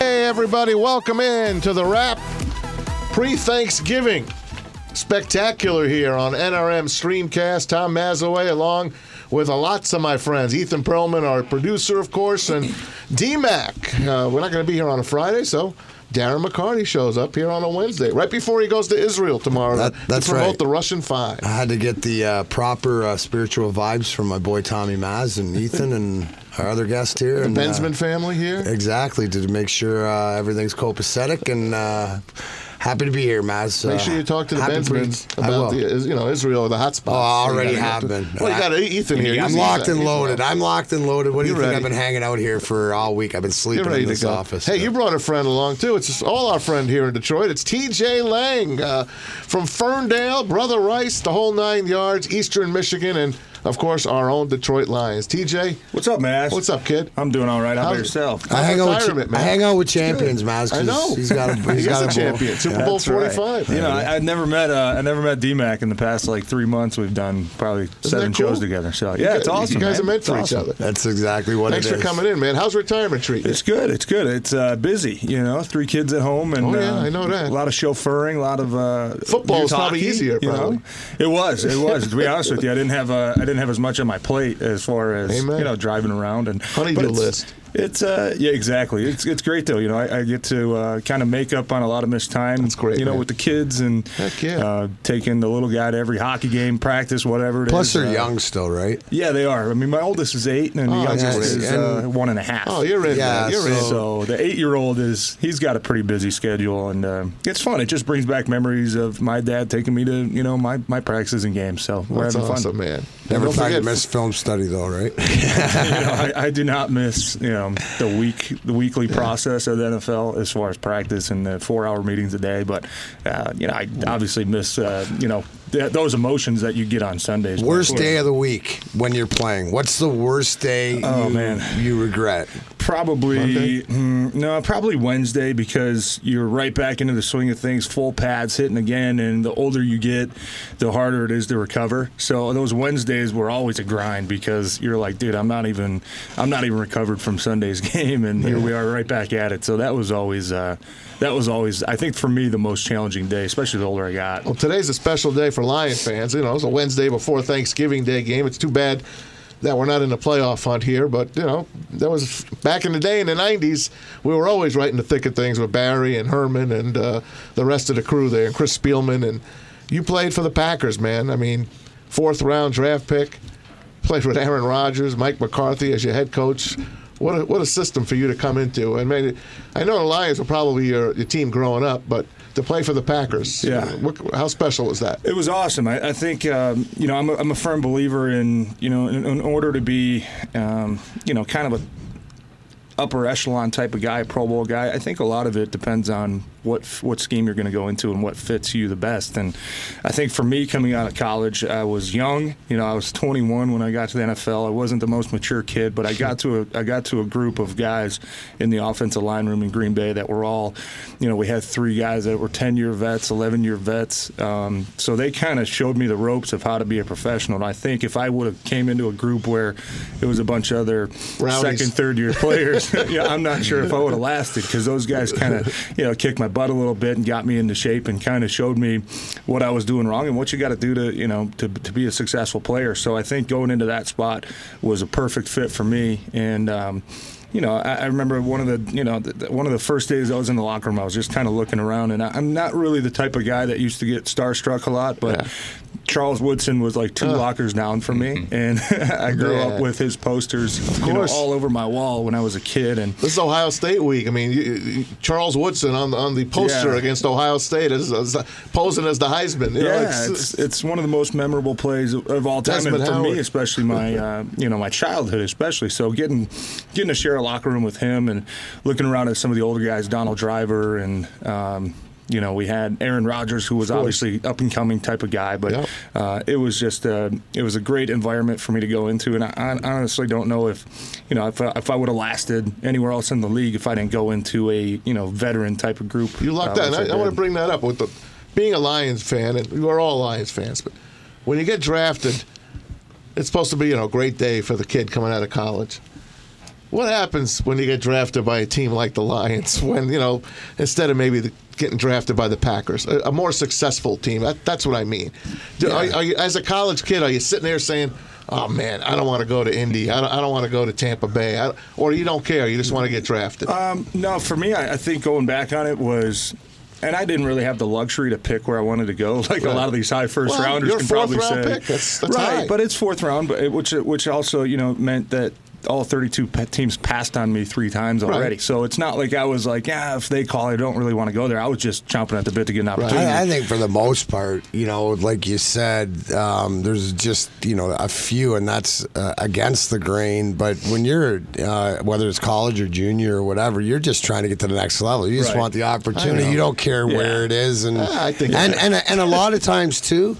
Hey, everybody, welcome in to the Rap pre Thanksgiving spectacular here on NRM Streamcast. Tom Mazawey along with a lots of my friends. Ethan Perlman, our producer, of course, and DMAC. Uh, we're not going to be here on a Friday, so Darren McCarty shows up here on a Wednesday, right before he goes to Israel tomorrow That- to- that's to promote right. the Russian Five. I had to get the uh, proper uh, spiritual vibes from my boy Tommy Maz and Ethan and our other guest here. The and, uh, family here. exactly, to make sure uh, everything's copacetic and uh, happy to be here, Maz. Make sure you talk to the happy Bensmans pre- I will. about the, you know, Israel, or the hot spots. Oh, I already have to- been. Well, you got Ethan here. I'm He's- locked he's- and loaded. I'm locked and loaded. What do you You're think? ready. I've been hanging out here for all week. I've been sleeping in this office. Hey, so. you brought a friend along too. It's all our friend here in Detroit. It's T.J. Lang uh, from Ferndale, Brother Rice, the whole nine yards, Eastern Michigan, and of course our own Detroit Lions. T.J., What's up, Maz? what's up, kid? I'm doing all right. How about How's- yourself? I hang out with retirement, man. I hang out with champions, Maz. 'cause I know. He's got a he's He got is a bowl. champion. Super Yeah. Bowl That's right. 45. You know, I, I never met uh, I never met DMAC in the past like three months. We've done probably seven cool? shows together. So You yeah, guys- it's awesome. You guys man. are meant It's for each other. That's exactly what Thanks it for coming in, man. How's retirement treating you? It's good. It's good. It's uh, busy. You know, three kids at home, and Oh, yeah, uh, I know that. A lot of chauffeuring, a lot of uh, Football is probably hockey, easier, You probably. know, it was. It was. to be honest with you, I didn't have uh, I didn't have as much on my plate as far as Amen. you know driving around and Honeydew but it's- list. It's uh yeah exactly it's it's great though you know I, I get to uh, kind of make up on a lot of missed time That's great, you know man. with the kids and Heck yeah. uh, taking the little guy to every hockey game practice whatever it is. Plus, they're Uh, young still, right? yeah they are I mean my oldest is eight and the Oh, youngest that's is great. uh, And- one and a half Oh, you're in. Yeah, man. You're in. so the eight-year-old is he's got a pretty busy schedule, and uh, it's fun. It just brings back memories of my dad taking me to you know my, my practices and games. So we're That's having awesome, fun. man. Never thought you forget- missed film study though, right? you know, I, I do not miss you know the week the weekly process of the NFL as far as practice and the four-hour meetings a day. But uh, you know, I obviously miss uh, you know th- those emotions that you get on Sundays. worst day of the week when you're playing. What's the worst day Oh, you, man. you regret? Probably mm, no, probably Wednesday because you're right back into the swing of things, full pads hitting again, and the older you get, the harder it is to recover. So those Wednesdays were always a grind because you're like, dude, I'm not even, I'm not even recovered from Sunday's game, and here we are right back at it. So that was always, uh, that was always, I think for me the most challenging day, especially the older I got. Well, today's a special day for Lion fans. You know, it's a Wednesday before Thanksgiving Day game. It's too bad that we're not in the playoff hunt here, but you know, that was back in the day in the '90s. We were always right in the thick of things with Barry and Herman and uh, the rest of the crew there, and Chris Spielman. And you played for the Packers, man. I mean, fourth round draft pick. Played with Aaron Rodgers, Mike McCarthy as your head coach. What a, what a system for you to come into. And man, I know the Lions were probably your, your team growing up, but to play for the Packers, Yeah. what, how special was that? It was awesome. I, I think um, you know I'm a, I'm a firm believer in you know in, in order to be um, you know kind of a upper echelon type of guy, Pro Bowl guy. I think a lot of it depends on what what scheme you're going to go into and what fits you the best. And I think for me, coming out of college, I was young. You know, I was 21 when I got to the NFL. I wasn't the most mature kid, but I got to a I got to a group of guys in the offensive line room in Green Bay that were all, you know, we had three guys that were 10 year vets, 11 year vets. Um, so they kind of showed me the ropes of how to be a professional. And I think if I would have came into a group where it was a bunch of other second, third year players, yeah, I'm not sure if I would have lasted because those guys kind of, you know, kicked my butt a little bit and got me into shape and kind of showed me what I was doing wrong and what you got to do to, you know, to, to be a successful player. So I think going into that spot was a perfect fit for me. And, um, you know, I, I remember one of the, you know, the, the- one of the first days I was in the locker room, I was just kind of looking around, and I, I'm not really the type of guy that used to get starstruck a lot, but Yeah. Charles Woodson was like two lockers down from me, and I grew Yeah. up with his posters, you know, all over my wall when I was a kid, and This is Ohio State week. I mean, you, you, Charles Woodson on on the poster Yeah. against Ohio State is, is posing as the Heisman. You know, yeah, it's- it's, it's one of the most memorable plays of, of all time, Desmond and for Howard. me, especially my uh, you know my childhood, especially. So getting getting to share a locker room with him and looking around at some of the older guys, Donald Driver, and um, you know we had Aaron Rodgers, who was obviously up and coming type of guy, but Yep. uh, it was just uh, it was a great environment for me to go into, and I, I honestly don't know if you know if I, if I would have lasted anywhere else in the league if I didn't go into a you know veteran type of group. You lucked uh, out. I, I want to bring that up with the being a Lions fan, and we are all Lions fans, but when you get drafted, it's supposed to be you know a great day for the kid coming out of college. What happens when you get drafted by a team like the Lions? When you know, instead of maybe the, getting drafted by the Packers, a, a more successful team. That, that's what I mean. Do, are, are you, as a college kid, are you sitting there saying? Oh man, I don't want to go to Indy. I don't, I don't want to go to Tampa Bay. I, or you don't care. You just want to get drafted. Um, no, for me, I, I think going back on it was and I didn't really have the luxury to pick where I wanted to go, like Right. a lot of these high first Well, rounders can probably round say. That's- that's right, high. but it's fourth round, but it, which which also you know meant that all 32 teams passed on me three times already. Right. So it's not like I was like, yeah, if they call, I don't really want to go there. I was just chomping at the bit to get an opportunity. I, I think for the most part, you know, like you said, um, there's just you know a few, and that's uh, against the grain. But when you're uh, whether it's college or junior or whatever, you're just trying to get to the next level. You just Right. want the opportunity. You don't care Yeah. where it is, and Ah, I think and, and and a lot of times too,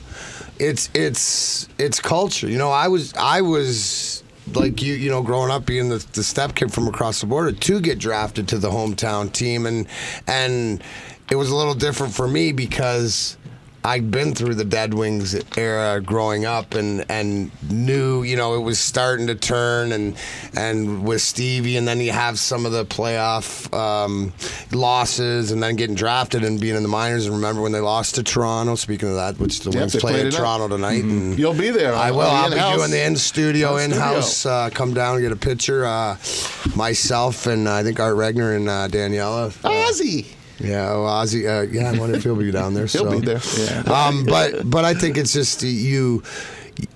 it's it's it's culture. You know, I was I was. Like you, you know, growing up being the, the step kid from across the border to get drafted to the hometown team, and and it was a little different for me because I'd been through the Dead Wings era growing up and and knew you know it was starting to turn and and with Stevie and then you have some of the playoff um, losses and then getting drafted and being in the minors and remember when they lost to Toronto speaking of that which the Yep, Wings play played in. Toronto tonight and You'll be there. I will. I'll be doing the in studio, In house. Uh, come down and get a picture. Uh, myself and uh, I think Art Regner and uh, Daniela. Uh, Ozzy. Yeah, oh, Ozzy. Uh, yeah, I wonder if he'll be down there. He'll so. be there. Yeah. Um, but but I think it's just you.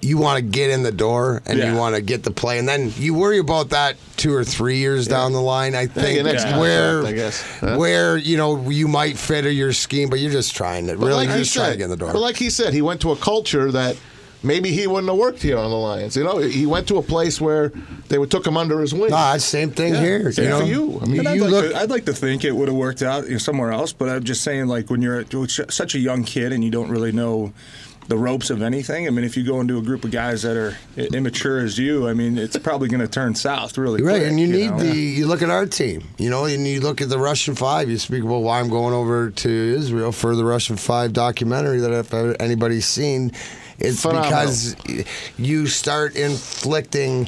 You want to get in the door and you want to get the play, and then you worry about that two or three years down the line. I think your next where contract, I guess. Huh? where you know you might fit your scheme, but you're just trying to But really like you're he just trying to get in the door. But like he said, he went to a culture that maybe he wouldn't have worked here on the Lions. You know, he went to a place where they would took him under his wing. it's same thing Yeah. here. Same you know, for you. I mean, And I'd, you like look. to, I'd like to think it would have worked out you know, somewhere else, but I'm just saying, like, when you're such a young kid and you don't really know the ropes of anything, I mean, if you go into a group of guys that are immature as you, I mean, it's probably going to turn south really Right, quick. and you need know? the. You look at our team, you know, and you look at the Russian Five. You speak about why I'm going over to Israel for the Russian Five documentary that if anybody's seen, it's Phenomenal. because you start inflicting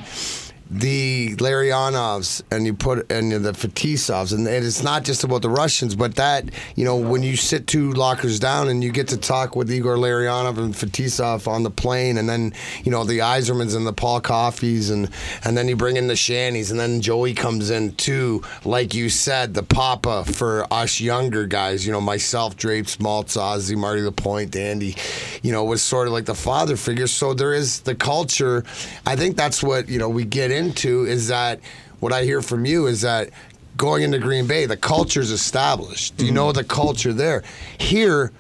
the Larionovs and you put and the Fetisovs, and it's not just about the Russians, but that you know when you sit two lockers down and you get to talk with Igor Larionov and Fetisov on the plane, and then you know the Yzermans and the Paul Coffeys, and and then you bring in the Shannies, and then Joey comes in too, like you said, the Papa for us younger guys, you know myself, Drapes, Maltz, Ozzy, Marty Lapointe, Andy, you know was sort of like the father figure. So there is the culture. I think that's what you know we get into is that what I hear from you is that going into Green Bay, the culture's established. You mm-hmm. know the culture there. Here,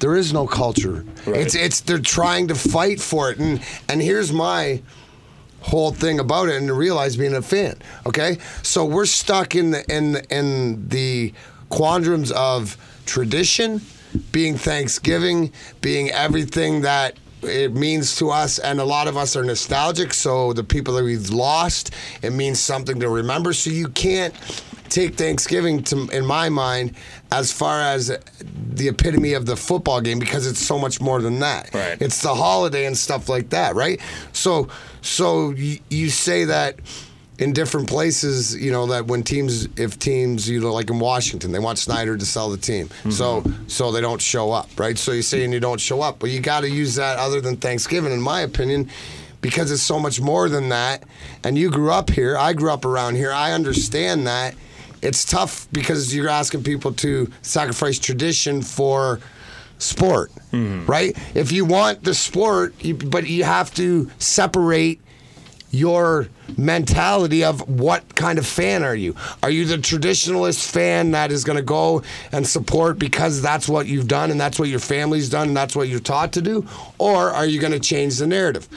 there is no culture. It's it's they're trying to fight for it. And and here's my whole thing about it and to realize being a fan. Okay? So we're stuck in the in the, in the quandrams of tradition, being Thanksgiving, being everything that it means to us and a lot of us are nostalgic so the people that we've lost it means something to remember so you can't take Thanksgiving to, in my mind, as far as the epitome of the football game because it's so much more than that. Right. It's the holiday and stuff like that, right? So, so you, you say that in different places, you know, that when teams, if teams, you know, like in Washington, they want Snyder to sell the team, mm-hmm. so so they don't show up, right? So you're saying you don't show up, but you got to use that other than Thanksgiving, in my opinion because it's so much more than that. And you grew up here. I grew up around here. I understand that. It's tough because you're asking people to sacrifice tradition for sport, mm-hmm. right? If you want the sport, you, but you have to separate your mentality of what kind of fan are you? Are you the traditionalist fan that is going to go and support because that's what you've done and that's what your family's done and that's what you're taught to do? Or are you going to change the narrative?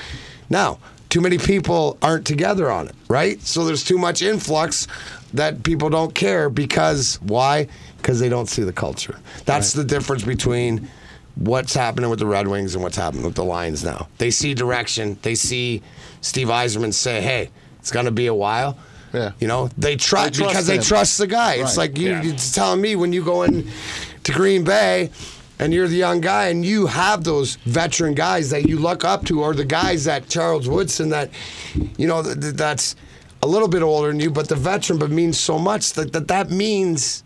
Now, too many people aren't together on it, right? So there's too much influx that people don't care because why? Because they don't see the culture. That's the difference between what's happening with the Red Wings and what's happening with the Lions now. They see direction. They see Steve Yzerman say, "Hey, it's going to be a while." Yeah. You know, they trust They trust because they trust the guy. It's like you, Yeah. you're telling me when you go in to Green Bay and you're the young guy and you have those veteran guys that you look up to or the guys that Charles Woodson that you know th- th- that's a little bit older than you, but the veteran, but means so much that that, that means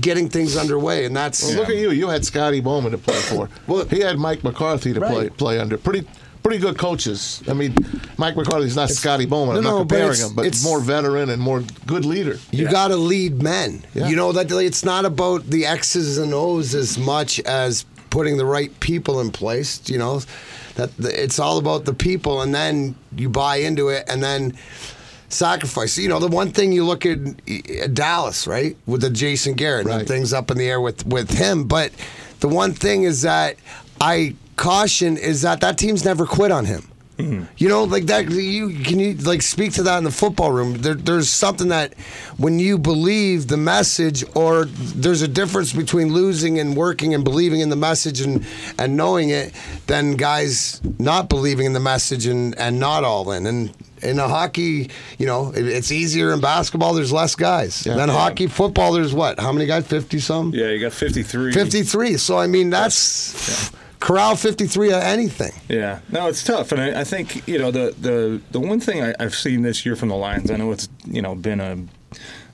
getting things underway, and that's Well, look at you. You had Scotty Bowman to play for. Well- he had Mike McCarthy to play play under. Pretty pretty good coaches. I mean, Mike McCarthy's not Scotty Bowman. I'm No, not no, but comparing it's- him, but it's- more veteran and more good leader. You got to lead men. Yeah. You know that it's not about the X's and O's as much as putting the right people in place. You know that it's all about the people, and then you buy into it, and then sacrifice. You know the one thing you look at, at Dallas, right, with the Jason Garrett Right. and things up in the air with with him, but the one thing is that I caution is that that team's never quit on him. Mm-hmm. You know, like that. You can you like speak to that in the football room. There, there's something that when you believe the message, or there's a difference between losing and working and believing in the message and and knowing it, than guys not believing in the message and and not all in. And in a hockey, you know, it, it's easier in basketball. There's less guys. Yeah. Then Yeah. hockey, football. There's what? How many guys? Fifty some. Yeah, you got 53. 53. So I mean, that's corral 53 of anything. Yeah, no, it's tough, and I, I think you know the the the one thing I, I've seen this year from the Lions. I know it's you know been a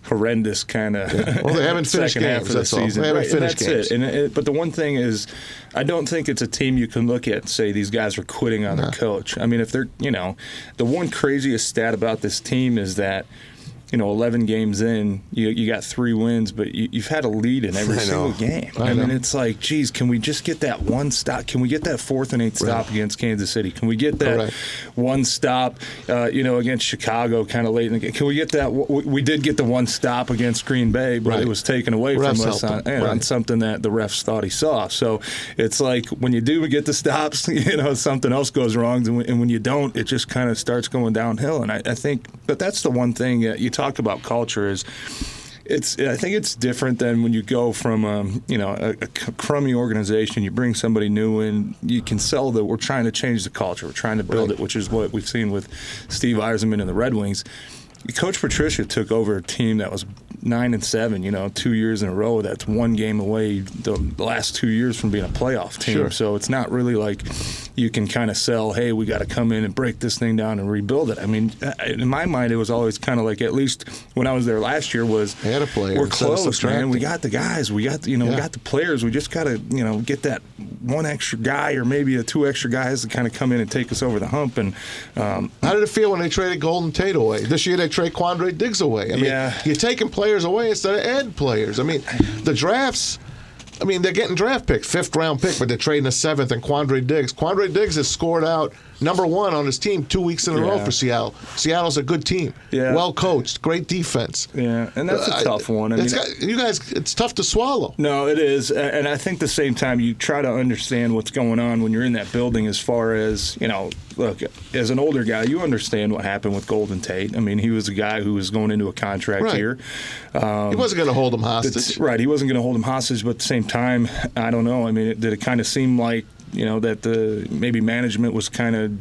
horrendous kind of Well, they haven't finished second half games, of the that's all. season. They haven't right, finished that's games. it. And it, but the one thing is, I don't think it's a team you can look at and say these guys are quitting on their coach. I mean, if they're you know, the one craziest stat about this team is that. You know, 11 games in, you, you got three wins, but you, you've had a lead in every single game. I I, mean, it's like, geez, can we just get that one stop? Can we get that fourth and eighth stop against Kansas City? Can we get that Correct. one stop, uh, you know, against Chicago kind of late in the game? Can we get that? We we did get the one stop against Green Bay, but Right. it was taken away Refs from us on, on something that the refs thought he saw. So it's like when you do get the stops, you know, something else goes wrong, and when, and when you don't, it just kind of starts going downhill. And I, I think, but that's the one thing that you talk about culture is it's I think it's different than when you go from um, you know a, a crummy organization. You bring somebody new in. You can sell that we're trying to change the culture. We're trying to build Right. it, which is what we've seen with Steve Yzerman and the Red Wings. Coach Patricia took over a team that was nine and seven. You know, two years in a row. That's one game away the, the last two years from being a playoff team. Sure. So it's not really like you can kind of sell. Hey, we got to come in and break this thing down and rebuild it. I mean, in my mind, it was always kind of like at least when I was there last year was had a player we're close, man. We got the guys. We got you know we got the players. We just got to you know get that one extra guy or maybe a two extra guys to kind of come in and take us over the hump. And um, How did it feel when they traded Golden Tate away? This year they trade Quandre Diggs away. I mean, Yeah. you're taking players away instead of adding players. I mean, the drafts. I mean, they're getting draft picks, fifth round pick, but they're trading a seventh and Quandre Diggs. Quandre Diggs has scored out number one on his team two weeks in a row for Seattle. Seattle's a good team, Yeah. well coached, great defense. yeah, and that's a tough one. I mean, got- you guys, it's tough to swallow. No, it is, and I think the same time you try to understand what's going on when you're in that building. As far as you know, look, as an older guy, you understand what happened with Golden Tate. I mean, he was a guy who was going into a contract Right. here. he wasn't going to hold him hostage. right. He wasn't going to hold him hostage, but at the same time, I don't know. I mean, it, did it kind of seem like you know that the maybe management was kind of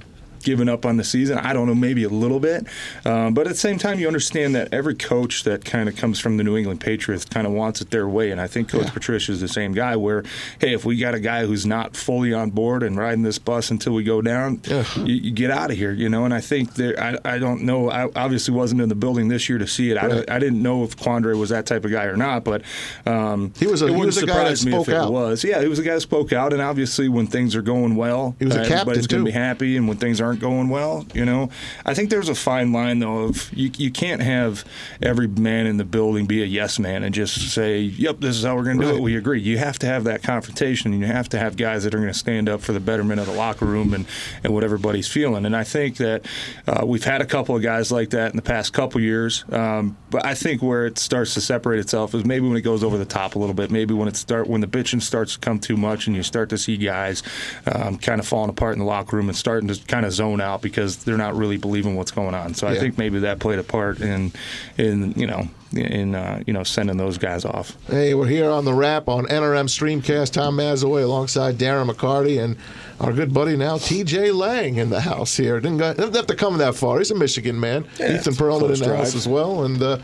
giving up on the season? I don't know, maybe a little bit. Um, but at the same time, you understand that every coach that kind of comes from the New England Patriots kind of wants it their way, and I think Coach Yeah. Patricia is the same guy. Where hey, if we got a guy who's not fully on board and riding this bus until we go down, Yeah. you, you get out of here, you know. And I think there, I, I don't know. I obviously wasn't in the building this year to see it. I, Right. I didn't know if Quandre was that type of guy or not, but um, He was a- it he wouldn't was a guy that surprise me if spoke it out. was. Yeah, he was a guy that spoke out, and obviously when things are going well, He was a uh, captain, everybody's going to be happy, and when things aren't going well, you know, I think there's a fine line though of you, you can't have every man in the building be a yes man and just say, "Yep, this is how we're going to do Right. it." We agree. You have to have that confrontation, and you have to have guys that are going to stand up for the betterment of the locker room and and what everybody's feeling. And I think that uh, we've had a couple of guys like that in the past couple years, um, but I think where it starts to separate itself is maybe when it goes over the top a little bit. Maybe when it start when the bitching starts to come too much, and you start to see guys um, kind of falling apart in the locker room and starting to kind of zone out because they're not really believing what's going on. So I think maybe that played a part in in you know in uh, you know sending those guys off. Hey, we're here on the Rap on NRM Streamcast. Tom Mazawey alongside Darren McCarty and our good buddy now, TJ Lang, in the house here. Didn't, go, didn't have to come that far. He's a Michigan man. Yeah, Ethan Perlman in the house as well. And uh,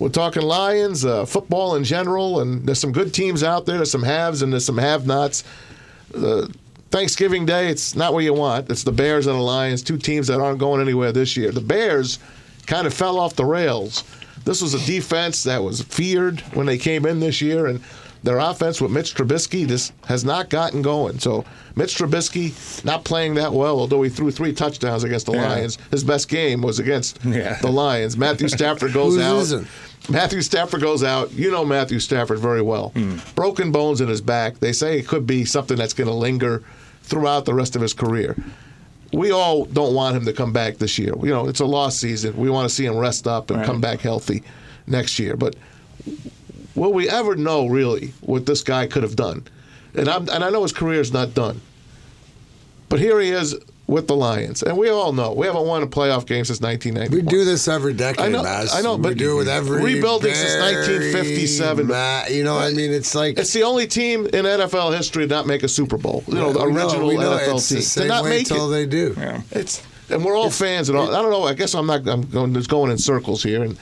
we're talking Lions, uh, football in general. And there's some good teams out there. There's some haves and there's some have nots. Thanksgiving Day, it's not what you want. It's the Bears and the Lions, two teams that aren't going anywhere this year. The Bears kind of fell off the rails. This was a defense that was feared when they came in this year, and their offense with Mitch Trubisky just has not gotten going. So Mitch Trubisky not playing that well, although he threw three touchdowns against the Yeah. Lions. His best game was against Yeah. the Lions. Matthew Stafford goes out. losing? Matthew Stafford goes out. You know Matthew Stafford very well. Hmm. Broken bones in his back. They say it could be something that's going to linger throughout the rest of his career. We all don't want him to come back this year. You know, it's a lost season. We want to see him rest up and Right. come back healthy next year. But will we ever know really what this guy could have done? And I'm, and I know his career is not done. But here he is with the Lions, and we all know we haven't won a playoff game since 1990. We do this every decade, I know- Baz. I know, we but do it with every rebuilding since 1957. ma- you know, what I mean, it's like It's the only team in NFL history to not make a Super Bowl. You know, the we know- original we know NFL it's team the same to not way make until it. they do. Yeah. It's and we're all fans and all. I don't know. I guess I'm not. I'm going just going in circles here, and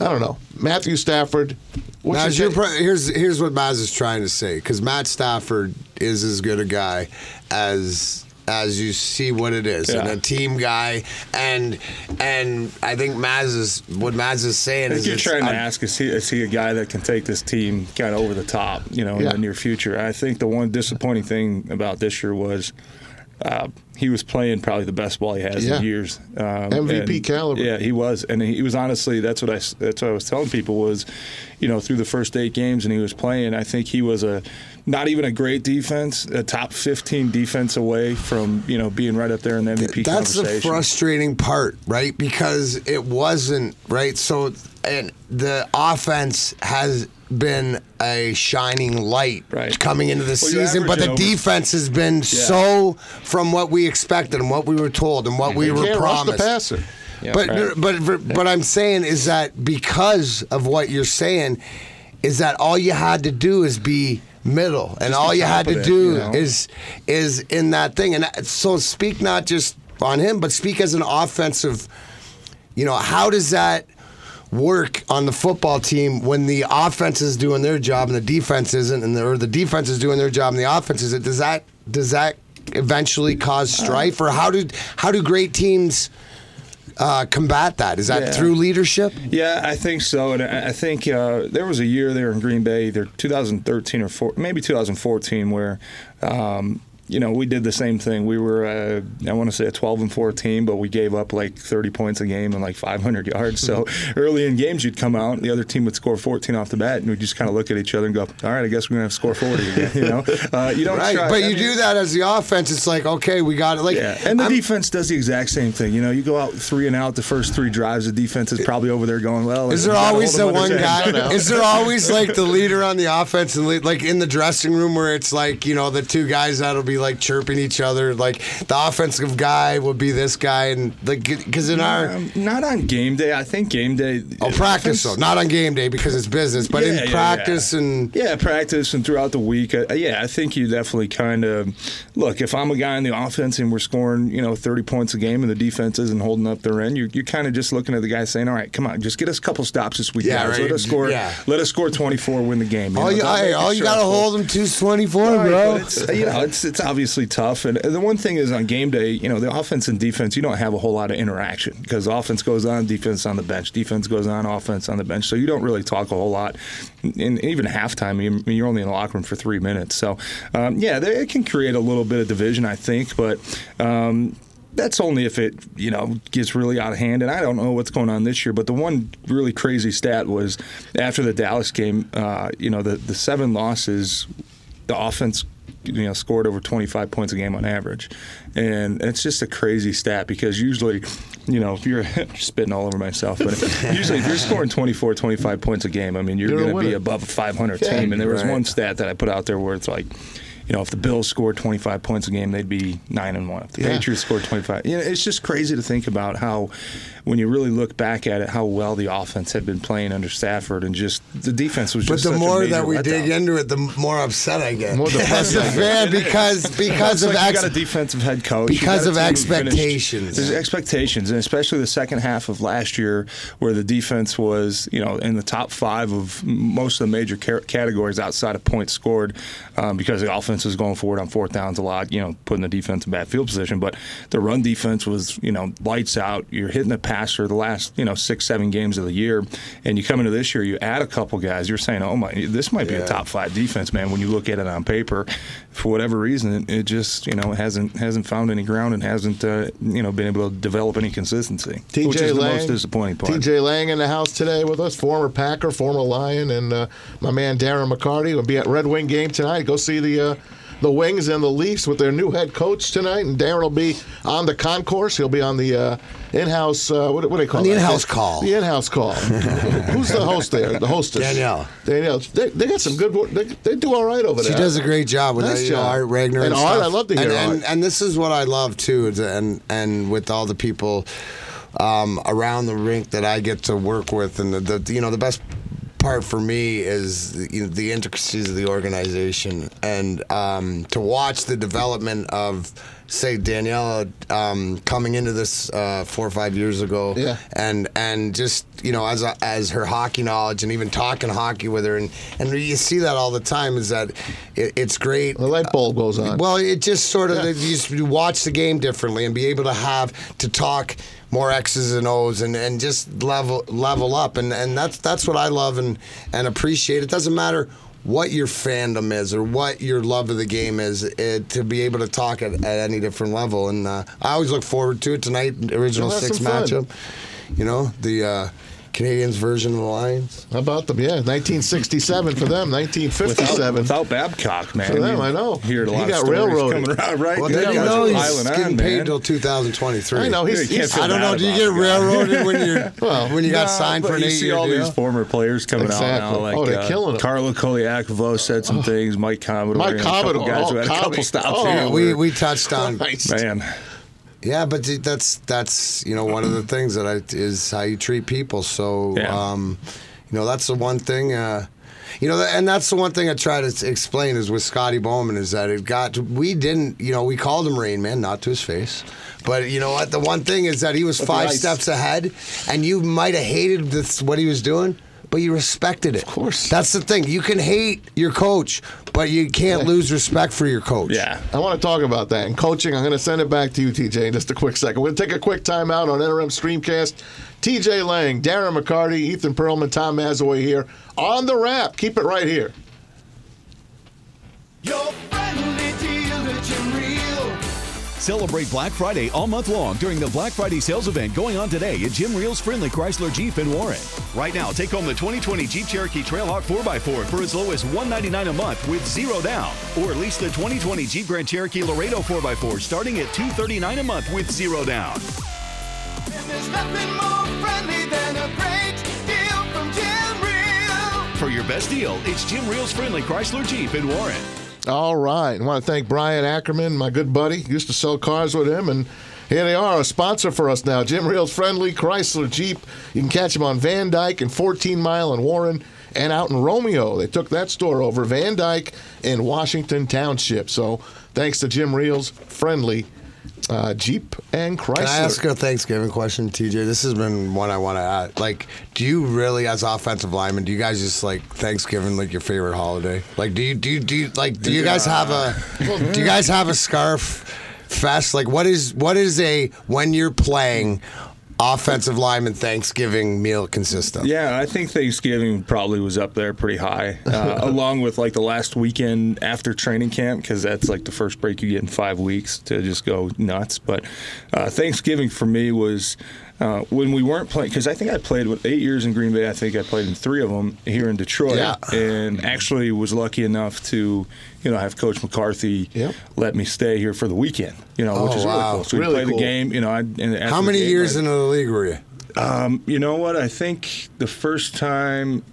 I don't know. Matthew Stafford. What's Maz, your pro- here's here's what Maz is trying to say because Matt Stafford is as good a guy as as you see what it is and a team guy and and I think Maz is what Maz is saying I is you're trying to un- ask is he, is he a guy that can take this team kind of over the top, you know, Yeah. in the near future? I think the one disappointing thing about this year was uh, he was playing probably the best ball he has Yeah. in years. Um, MVP and- caliber. Yeah, he was, and he was honestly that's what I that's what I was telling people was, you know, through the first eight games and he was playing. I think he was a not even a great defense, a top 15 defense away from you know being right up there in the MVP That's the frustrating part, right? Because it wasn't right. So, and the offense has been a shining light Right. coming into the Well, season, but the over- defense has been so from what we expected and what we were told and what we were promised. Yeah, but right. but but I'm saying is that because of what you're saying, is that all you had to do is be middle, and all you had to do you know? is is in that thing. And uh, so speak not just on him, but speak as an offensive. You know, how does that work on the football team when the offense is doing their job and the defense isn't, and the, or the defense is doing their job and the offense isn't? Does that does that eventually cause strife, or how do how do great teams? Uh, combat that is that Yeah. through leadership Yeah, I think so, and I I think uh, there was a year there in Green Bay, either 2013 or four, maybe 2014, where um, you know we did the same thing. We were, uh, I want to say, a 12 and 4 team, but we gave up like 30 points a game and like 500 yards. So early in games, you'd come out, the other team would score 14 off the bat, and we'd just kind of look at each other and go, "All right, I guess we're gonna have to score 40 again." You know, uh, you don't right try- but I you mean- do that as the offense it's like okay we got it like Yeah, and the I'm- defense does the exact same thing. You know, you go out three and out the first three drives. The defense is probably over there going, "Well." Is there always the one guy? Is there always like the leader on the offense and lead, like in the dressing room where it's like you know the two guys that'll be like chirping each other? Like the offensive guy would be this guy, and like because in our Um, not on game day. I think game day. oh practice though, not on game day because it's business, but Yeah, in yeah, practice yeah. and yeah, practice and throughout the week. Uh, yeah, I think you definitely kind of look. If I'm a guy in the offense and we're scoring, you know, 30 points a game, and the defense isn't holding up their end, you're, you're kind of just looking at the guy saying, "All right, come on, just get us a couple stops this week, Yeah, guys. right. Let us score. Yeah. Let us score 24, win the game." all know, you don't hey, make it all you gotta hold them to twenty four, Right, bro. it's, you know, it's it's obviously tough. And the one thing is on game day, you know, the offense and defense, you don't have a whole lot of interaction because offense goes on, defense on the bench, defense goes on, offense on the bench. So you don't really talk a whole lot. And even halftime, you- you're only in the locker room for three minutes. So um, yeah, it can create a little bit of division, I think, but. Um, that's only if it, you know, gets really out of hand. And I don't know what's going on this year. But the one really crazy stat was after the Dallas game, uh, you know, the, the seven losses, the offense, you know, scored over 25 points a game on average. And it's just a crazy stat because usually, you know, if you're spitting all over myself, but usually if you're scoring 24, 25 points a game, I mean, you're, You're going to be above a 500 Yeah, team. And there was right. one stat that I put out there where it's like, you know, if the Bills scored 25 points a game, they'd be nine and one. If the Yeah. Patriots scored 25, you know, it's just crazy to think about how, when you really look back at it, how well the offense had been playing under Stafford, and just the defense was But just. the such a But the more major that we letdown. dig into it, the more upset I get. More depressed as a I because because of like you got a defensive head coach because of team who finished- expectations. There's expectations, and especially the second half of last year, where the defense was, you know, in the top five of most of the major ca- categories outside of points scored, um, because the offense was going forward on fourth downs a lot, you know, putting the defense in bad field position. But the run defense was, you know, lights out. You're hitting the passer the last, you know, six, seven games of the year. And you come into this year, you add a couple guys, you're saying, oh my, this might be Yeah. a top five defense, man. When you look at it on paper, for whatever reason, it, it just, you know, hasn't hasn't found any ground and hasn't, uh, you know, been able to develop any consistency, which TJ is the Lang, most disappointing part. TJ Lang in the house today with us, former Packer, former Lion, and uh, my man Darren McCarty will be at Red Wing game tonight. Go see the uh, the Wings and the Leafs with their new head coach tonight, and Darren will be on the concourse. He'll be on the uh, in-house. Uh, what, what do they call On the that? in-house call. The in-house call. Who's the host there? The hostess. Danielle. Danielle. They, they got some good. work. They, they do all right over She there. She does a great job with Nice that, you know, job. Art Regner And and, Art. I love to hear and, Art. and, and this is what I love too, and and with all the people um, around the rink that I get to work with, and the, the you know the best part for me is the, you know, the intricacies of the organization, and um, to watch the development of. Say Daniela um, coming into this uh, four or five years ago, Yeah. and and just you know as as her hockey knowledge and even talking hockey with her and and you see that all the time is that it, it's great the light bulb goes on. well it just sort of Yeah. you watch the game differently and be able to have to talk more X's and O's and, and just level level up and, and that's that's what I love and, and appreciate. It doesn't matter what your fandom is or what your love of the game is it, to be able to talk at, at any different level and uh, I always look forward to it tonight original six some fun. matchup you know the uh, Canadians version of the Lions How about them? Yeah, 1967 for them. 1957. Without, without Babcock, man. For them, you I know. Hear a He lot of got stories railroaded. coming around, right? well Yeah, then you guys know are he's getting on, paid until 2023 I know he's. Yeah, you can't he's feel I don't know. Do you get railroaded when you're Well, when you got No, signed for an you eight see all deal? these former players coming out Exactly. now, like Oh, they're uh, killing it. Carlo Colaiacovo said some things. Mike Commodore, Mike and a couple Commodore, guys oh, who had a Commie. couple stops. Oh, here Yeah, where- we we touched on. Christ. man. Yeah, but that's that's you know one of the things that I, is how you treat people. So Yeah. um, you know that's the one thing. Uh, you know, and that's the one thing I try to explain is with Scotty Bowman is that it got to, we didn't you know we called him Rain Man not to his face, but you know what the one thing is that he was the five steps ahead, and you might have hated this what he was doing. But you respected it. Of course. That's the thing. You can hate your coach, but you can't lose respect for your coach. Yeah. I want to talk about that. And coaching, I'm going to send it back to you, TJ, in just a quick second. We're going to take a quick timeout on NRM Streamcast. TJ Lang, Darren McCarty, Ethan Perlman, Tom Mazawey here on the Rap. Keep it right here. Celebrate Black Friday all month long during the Black Friday sales event going on today at Jim Riehl's Friendly Chrysler Jeep in Warren. Right now, take home the 2020 Jeep Cherokee Trailhawk 4x4 for as low as 199 a month with zero down. Or lease the 2020 Jeep Grand Cherokee Laredo 4x4 starting at 239 a month with zero down. And there's nothing more friendly than a great deal from Jim Riehl. For your best deal, it's Jim Riehl's Friendly Chrysler Jeep in Warren. All right. I want to thank Brian Ackerman, my good buddy. Used to sell cars with him, and here they are, a sponsor for us now. Jim Riehl's Friendly Chrysler Jeep. You can catch them on Van Dyke and 14 Mile and Warren and out in Romeo. They took that store over, Van Dyke in Washington Township. So thanks to Jim Riehl's Friendly uh, Jeep and Chrysler. Can I ask a Thanksgiving question, TJ? This has been one I want to ask. Like, do you really, as offensive linemen, do you guys just like Thanksgiving like your favorite holiday? Like, do you do you, do you, like do you guys have a do you guys have a scarf fest? Like, what is what is a when you're playing offensive lineman Thanksgiving meal consist of? Yeah, I think Thanksgiving probably was up there pretty high, uh, along with like the last weekend after training camp, because that's like the first break you get in five weeks to just go nuts. But uh, Thanksgiving for me was. Uh, when we weren't playing, because I think I played with eight years in Green Bay. I think I played in three of them here in Detroit, Yeah. and actually was lucky enough to, you know, have Coach McCarthy Yep. let me stay here for the weekend. You know, which Oh, is wow. really cool. So we Really played cool. the game. You know, I, How many game, years I- into the league were you? um, you know what? I think the first time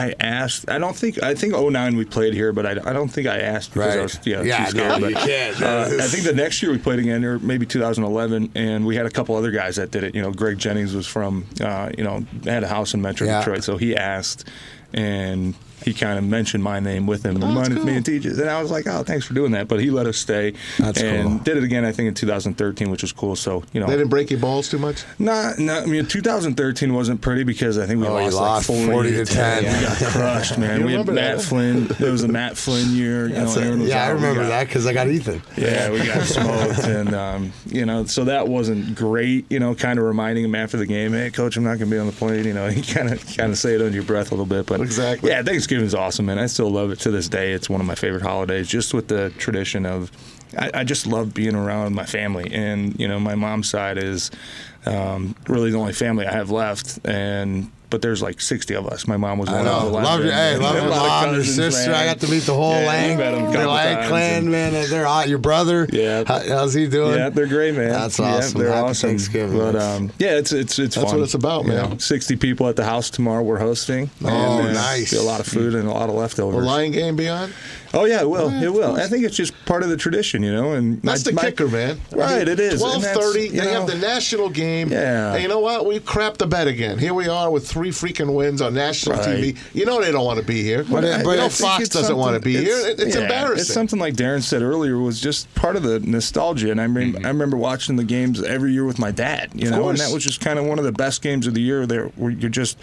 I asked, I don't think, I think 09 we played here, but I, I don't think I asked because I Right. was yeah, Yeah, too scared. no, but, you can't. Uh, I think the next year we played again, or maybe 2011, and we had a couple other guys that did it. You know, Greg Jennings was from, uh, you know, had a house in Metro Yeah. Detroit, so he asked, and he kind of mentioned my name with him, Oh, that's reminded me cool. of teachers, and I was like, oh, thanks for doing that. But he let us stay, That's and cool. did it again. I think in 2013, which was cool. So you know, They didn't break your balls too much. Nah, nah, I mean, 2013 wasn't pretty because I think we Oh, lost, lost like 40, 40 to 10. We got crushed, man. We had Matt that? Flynn. It was a Matt Flynn year. You know, That's it. Aaron was yeah, I out. We remember got- that because I got Ethan. Yeah, we got smoked, and um, you know, so that wasn't great. You know, kind of reminding him after the game, "Hey, coach, I'm not going to be on the plane." You know, you kind of kind of say it under your breath a little bit, but Exactly. Yeah, Thanksgiving's awesome, and I still love it to this day. It's one of my favorite holidays, just with the tradition of. I, I just love being around my family, and you know, my mom's side is um, really the only family I have left, and. But there's like 60 of us. My mom was one of the Love your, hey, love your mom, your sister. man. I got to meet the whole Yeah, Lang, met 'em a the Lang clan, and- man. They're all, your brother. Yeah. How, how's he doing? Yeah, they're great, man. That's Yeah, awesome. they're Happy awesome. Thanksgiving. But um, yeah, it's it's it's That's fun. what it's about, You man. know, Sixty people at the house tomorrow. We're hosting. Oh, and, uh, nice. A lot of food and a lot of leftovers. Will Lion game be on? Oh yeah, it will. Yeah, it will. I think it's just part of the tradition, you know. And That's my- the my- kicker, man. Right, it is. And Twelve that's, They know, have the national game. Yeah. And you know what? We crapped the bet again. Here we are with three freaking wins on national Right. TV. You know they don't want to be here. But it- you know Fox doesn't want to be here. it's- It- It's yeah, embarrassing. It's something like Darren said earlier was just part of the nostalgia, and I mean, mm-hmm. I remember watching the games every year with my dad. You Of know, and that was just kind of one of the best games of the year. There, where you're just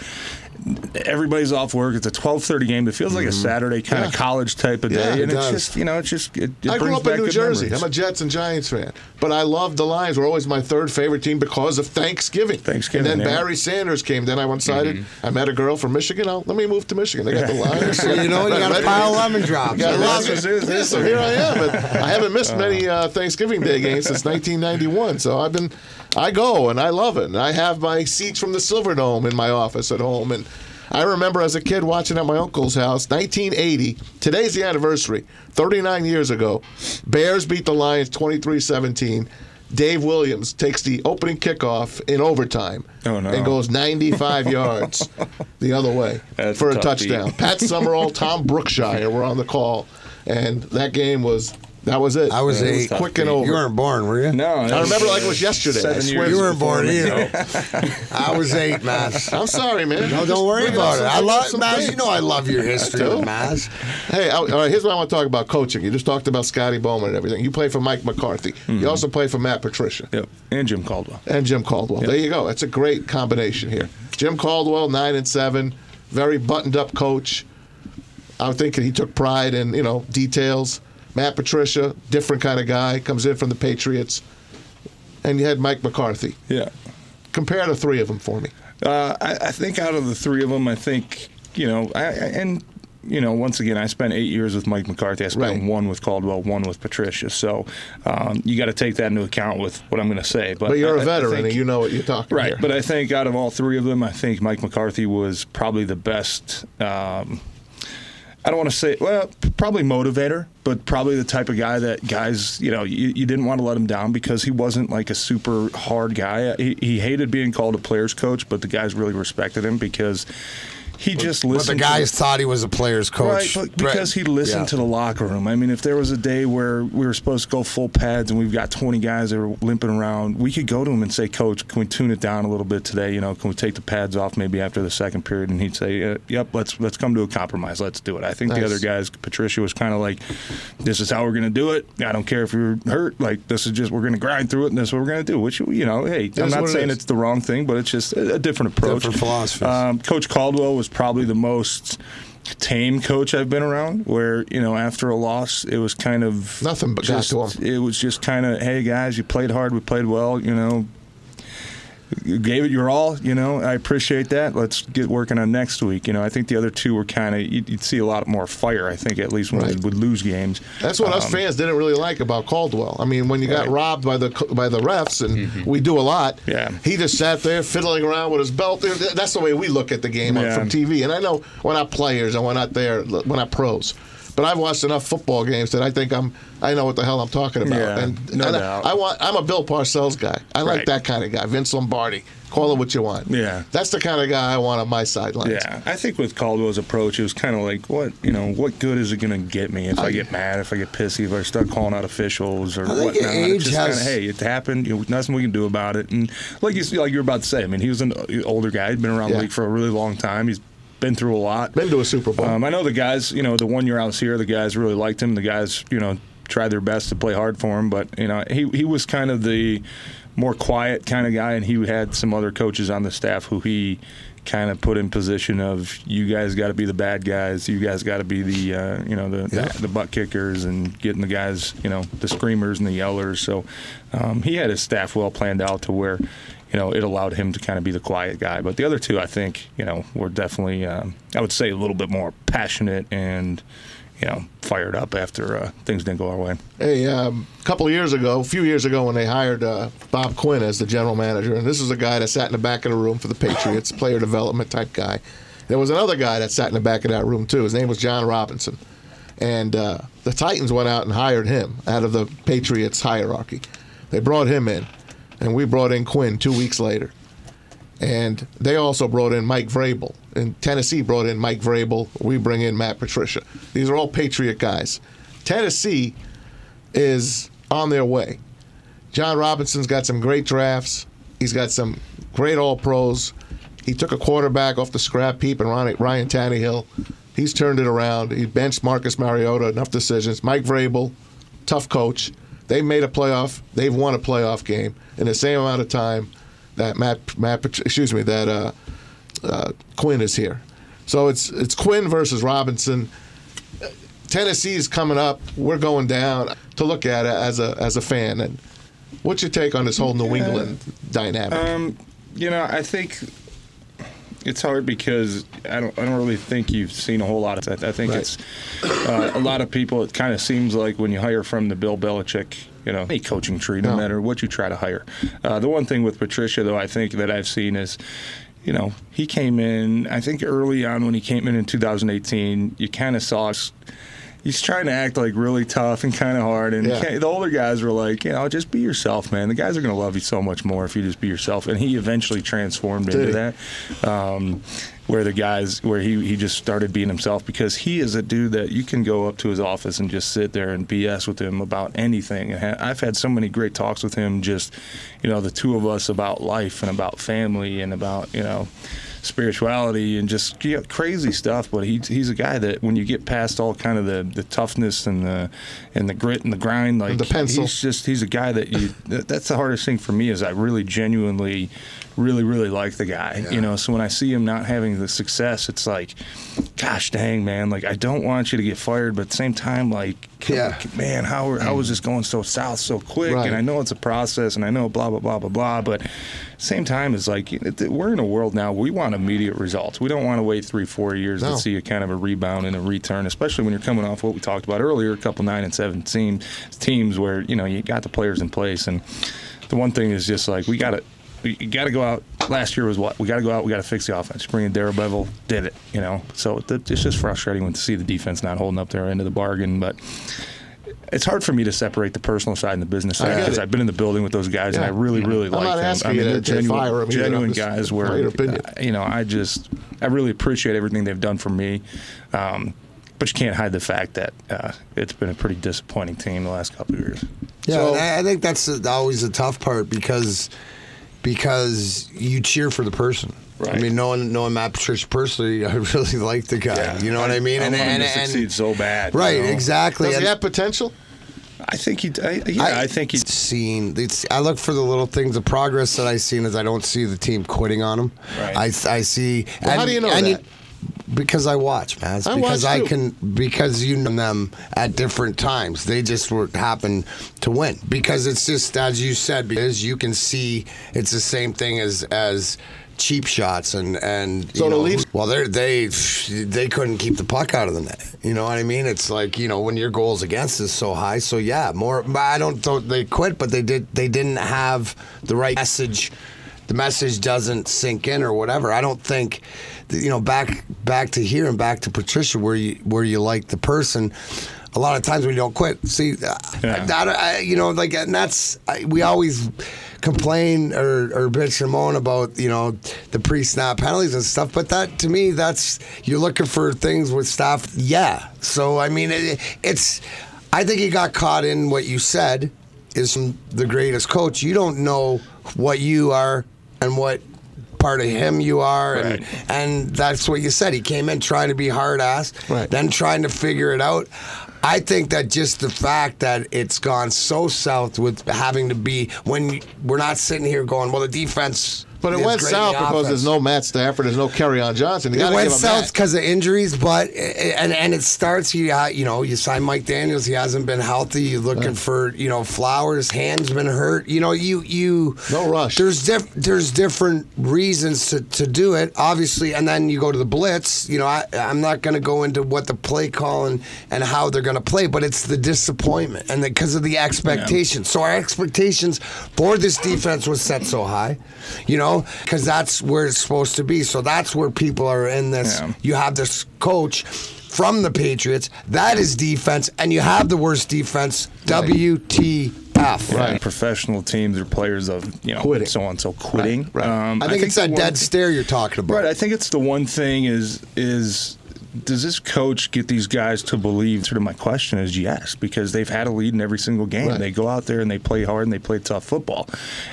everybody's off work. It's a 12:30 game. It feels like a mm-hmm. Saturday kind Yeah. of college type of day, Yeah, it and it's just you know, it's just it, it I grew up in New Jersey. memories. I'm a Jets and Giants fan, but I loved the Lions. Were always my third favorite team because of Thanksgiving. Thanksgiving, And then yeah. Barry Sanders came. Then I went sided. Mm-hmm. I met a girl from Michigan. Oh, let me move to Michigan. They got the Lions. So you know what? You got a pile of lemon drops. Yeah, I love that's- it. so here I am. But I haven't missed uh. many uh, Thanksgiving Day games since 1991. So I've been, I go and I love it. And I have my seats from the Silverdome in my office at home. And I remember as a kid watching at my uncle's house, 1980. Today's the anniversary. 39 years ago, Bears beat the Lions 23-17. Dave Williams takes the opening kickoff in overtime Oh, no. and goes 95 yards the other way That's for a tough beat. touchdown. Pat Summerall, Tom Brookshier were on the call, and that game was that was it. I was It eight. quick and over. You weren't born, were you? No, I remember like it was yesterday. I Seven swear. years You weren't born me. either. I was eight, Maz. I'm sorry, man. No, don't worry about it. I love some Maz. things. You know I love your history do. with Maz. Hey, I- all right. Here's what I want to talk about coaching. You just talked about Scotty Bowman and everything. You played for Mike McCarthy. Mm-hmm. You also played for Matt Patricia Yep, and Jim Caldwell. and Jim Caldwell. There you go. That's a great combination here. Jim Caldwell, nine and seven, very buttoned-up coach. I'm thinking he took pride in you know details. Matt Patricia, different kind of guy, comes in from the Patriots, and you had Mike McCarthy. Yeah. Compare the three of them for me. Uh, I, I think out of the three of them, I think you know, I, I- and you know, once again, I spent eight years with Mike McCarthy. I spent Right. one with Caldwell, one with Patricia. So um, you got to take that into account with what I'm going to say. But But you're I- a veteran, think- and you know what you're talking Right, here. but I think out of all three of them, I think Mike McCarthy was probably the best. Um, I don't want to say, well, probably motivator, but probably the type of guy that guys, you know, you, you didn't want to let him down because he wasn't like a super hard guy. He, he hated being called a player's coach, but the guys really respected him because he just But the listened. to guys thought he was a player's coach. Right, but because he listened Yeah. to the locker room. I mean, if there was a day where we were supposed to go full pads and we've got 20 guys that are limping around, we could go to him and say, Coach, can we tune it down a little bit today? You know, can we take the pads off maybe after the second period? And he'd say, uh, Yep, let's let's come to a compromise. Let's do it. I think the other guys, Patricia was kind of like, This is how we're going to do it. I don't care if you're hurt. Like this is just we're going to grind through it, and this is what we're going to do. Which you know, hey, I'm not what it saying it's the wrong thing, but it's just a, a different approach. Different philosophy. Um, Coach Caldwell was probably the most tame coach I've been around. Where you know, after a loss, it was kind of Nothing but just. It was just kind of, hey guys, you played hard, we played well. You know, you gave it your all. You know, I appreciate that. Let's get working on next week. You know, I think the other two were kind of you'd, you'd see a lot more fire. I think at least when Right. they would lose games. That's what us Um, fans didn't really like about Caldwell. I mean, when you got Right. robbed by the by the refs, and we do a lot. Mm-hmm. Yeah. He just sat there fiddling around with his belt. That's the way we look at the game Yeah. from TV. And I know we're not players and we're not there. We're not pros. But I've watched enough football games that I think I'm. I know what the hell I'm talking about. Yeah, and no and I- doubt. I, want. I'm a Bill Parcells guy. I like Right. that kind of guy. Vince Lombardi. Call it what you want. Yeah. That's the kind of guy I want on my sidelines. Yeah, I think with Caldwell's approach, it was kind of like, what you know, what good is it going to get me if I, get mad, if I get pissy, if I start calling out officials or I think whatnot? age just has- kind of, hey, it happened. You know, nothing we can do about it. And like you like you were about to say, I mean, he was an older guy, he'd been around Yeah. the league for a really long time. He's been through a lot. Been to a Super Bowl. Um, I know the guys. You know, the one year I was here, the guys really liked him. The guys, you know, tried their best to play hard for him. But you know, he he was kind of the more quiet kind of guy, and he had some other coaches on the staff who he kind of put in position of you guys got to be the bad guys, you guys got to be the uh, you know the, Yeah. the the butt kickers and getting the guys you know the screamers and the yellers. So um, he had his staff well planned out to where you know it allowed him to kind of be the quiet guy. But the other two, I think you know were definitely um, I would say a little bit more passionate and you know fired up after uh, things didn't go our way. Hey, um, a couple of years ago, a few years ago, when they hired uh, Bob Quinn as the general manager, and this is a guy that sat in the back of the room for the Patriots, player development type guy. There was another guy that sat in the back of that room too. His name was Jon Robinson, and uh, the Titans went out and hired him out of the Patriots hierarchy. They brought him in, and we brought in Quinn two weeks later. And they also brought in Mike Vrabel. And Tennessee brought in Mike Vrabel. We bring in Matt Patricia. These are all Patriot guys. Tennessee is on their way. Jon Robinson's got some great drafts. He's got some great All Pros. He took a quarterback off the scrap heap and Ryan, Tannehill. He's turned it around. He benched Marcus Mariota. Enough decisions. Mike Vrabel, tough coach. They made a playoff. They've won a playoff game in the same amount of time that Matt, Matt excuse me, that uh, uh, Quinn is here. So it's it's Quinn versus Robinson. Tennessee's coming up. We're going down to look at it as a as a fan. And what's your take on this whole New England dynamic? Um, you know, I think it's hard because I don't. I don't really think you've seen a whole lot of that. I think Right. it's uh, a lot of people. It kind of seems like when you hire from the Bill Belichick, you know, any coaching tree, no, No. matter what you try to hire. Uh, the one thing with Patricia, though, I think that I've seen is. You know, he came in. I think early on when he came in in 2018, you kind of saw us he's trying to act like really tough and kind of hard. And Yeah. the older guys were like, you know, just be yourself, man. The guys are going to love you so much more if you just be yourself. And he eventually transformed into that. Um, where the guys, where he, he just started being himself because he is a dude that you can go up to his office and just sit there and BS with him about anything. And I've had so many great talks with him, just, you know, the two of us about life and about family and about, you know, spirituality and just you know, crazy stuff. But he, he's a guy that when you get past all kind of the, the toughness and the and the grit and the grind, like the pencil. he's just he's a guy that you. That's the hardest thing for me is I really genuinely, really really like the guy. You know, so when I see him not having the success, it's like, gosh dang man, like I don't want you to get fired, but at the same time, like, Yeah. man, how how is this going so south so quick? Right. And I know it's a process, and I know blah blah blah blah blah, but same time it's like we're in a world now we want immediate results. We don't want to wait three four years No. to see a kind of a rebound and a return, especially when you're coming off what we talked about earlier, a couple nine and seven teams teams where you know you got the players in place, and the one thing is just like we got to. We got to go out. Last year was what we got to go out. We got to fix the offense. Bring in Darrell Bevell, did it. You know, so th- it's just frustrating when to see the defense not holding up their end of the bargain. But it's hard for me to separate the personal side and the business side because. I've been in the building with those guys and I Yeah. really, really I'm like them. I mean, they're to- to genuine, fire 'em genuine guys. Where uh, you know, I just I really appreciate everything they've done for me. Um, but you can't hide the fact that uh, it's been a pretty disappointing team the last couple of years. Yeah, So- I, I think that's always the tough part because because you cheer for the person. I mean, knowing knowing Matt Patricia personally, I really like the guy. You know what I mean? I and want him and, to and succeed so bad. you right, know? exactly. Does And he have potential? I think he. I, yeah, I, think he's. seen. It's, I look for the little things. The progress that I seen is I don't see the team quitting on him. Right. I I see. Well, how do you know that? Because I watch, man. It's I because I can because you know them at different times. They just were happen to win because it's just as you said because you can see it's the same thing as as cheap shots and and So you the know, Leafs- well they they they couldn't keep the puck out of the net. You know what I mean? It's like you know when your goals against is so high. So yeah, more. but I don't. don't they quit, but they did. They didn't have the right message. The message doesn't sink in or whatever. I don't think. You know, back back to here and back to Patricia, where you where you like the person. A lot of times we don't quit. See, Yeah. I, I, you know, like, and that's I, we always complain or, or bitch and moan about you know the pre-snap penalties and stuff. But that to me, that's you're looking for things with staff. Yeah. So I mean, it, it's. I think he got caught in what you said is the greatest coach. You don't know what you are and what part of him you are, and Right. and that's what you said. He came in trying to be hard ass, Right. then trying to figure it out. I think that just the fact that it's gone so south with having to be when we're not sitting here going, well, the defense. But it went south because offense- there's no Matt Stafford, there's no Kerryon Johnson. You it went south because of injuries, but eh, eh, and and it starts. You ha- you know you sign Mike Daniels. He hasn't been healthy. You're looking for you know Flowers. Hands been hurt. You know you you No rush. There's diff- there's different reasons to, to do it. Obviously, and then you go to the blitz. You know I I'm not going to go into what the play call and, and how they're going to play, but it's the disappointment and because of the expectations. So our expectations for this defense was set so high. You know because that's where it's supposed to be. So that's where people are in this. Yeah. You have this coach from the Patriots. That is defense, and you have the worst defense. WTF. Right. Professional teams or players of you know Quitting. so on so quitting. Right, right. Um, I think it's that one- dead stare you're talking about. Right. I think it's the one thing is is does this coach get these guys to believe? Sort of my question is yes, because they've had a lead in every single game. Right. They go out there and they play hard and they play tough football.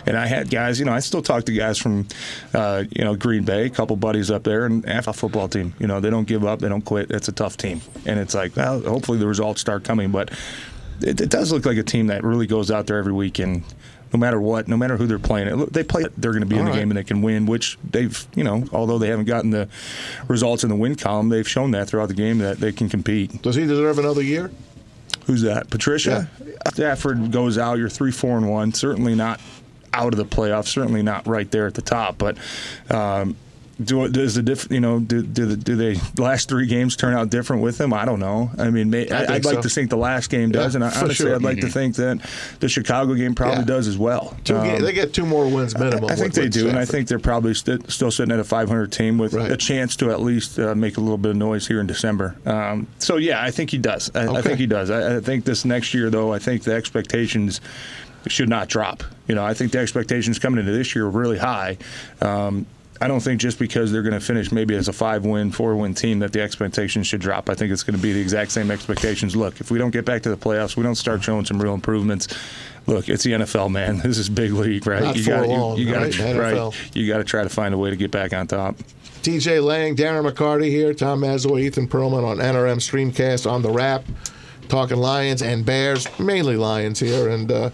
And I had guys, you know, I still talk to guys from, uh, you know, Green Bay, a couple buddies up there, and half a football team. You know, they don't give up, they don't quit. It's a tough team, and it's like, well, hopefully the results start coming, but it, it does look like a team that really goes out there every week and. No matter what, no matter who they're playing, they play. They're going to be in the right. game and they can win. Which they've, you know, although they haven't gotten the results in the win column, they've shown that throughout the game that they can compete. Does he deserve another year? Who's that? Patricia. Stafford goes out. You're three, four, and one. Certainly not out of the playoffs. Certainly not right there at the top. But um, do does the diff, you know do do the, do they last three games turn out different with them? I don't know. I mean, may, I I think would like so. to think the last game does, Yeah, and I, honestly, sure. Mm-hmm. I'd like to think that the Chicago game probably Yeah. does as well. Two Um, they get two more wins minimum. I think with- they do, and I think they're probably st- still sitting at a 500 team with Right. a chance to at least uh, make a little bit of noise here in December. Um, so yeah, I think he does. I, I think he does. I, I think this next year, though, I think the expectations should not drop. You know, I think the expectations coming into this year are really high. Um, I don't think just because they're going to finish maybe as a five-win, four-win team that the expectations should drop. I think it's going to be the exact same expectations. Look, if we don't get back to the playoffs, we don't start showing some real improvements. Look, it's the NFL, man. This is big league, right? Not you gotta- you, you right? gotta, right. You got to try to find a way to get back on top. TJ Lang, Darren McCarty here, Tom Mazawey, Ethan Perlman on NRM Streamcast on the Rap, talking Lions and Bears, mainly Lions here, and uh,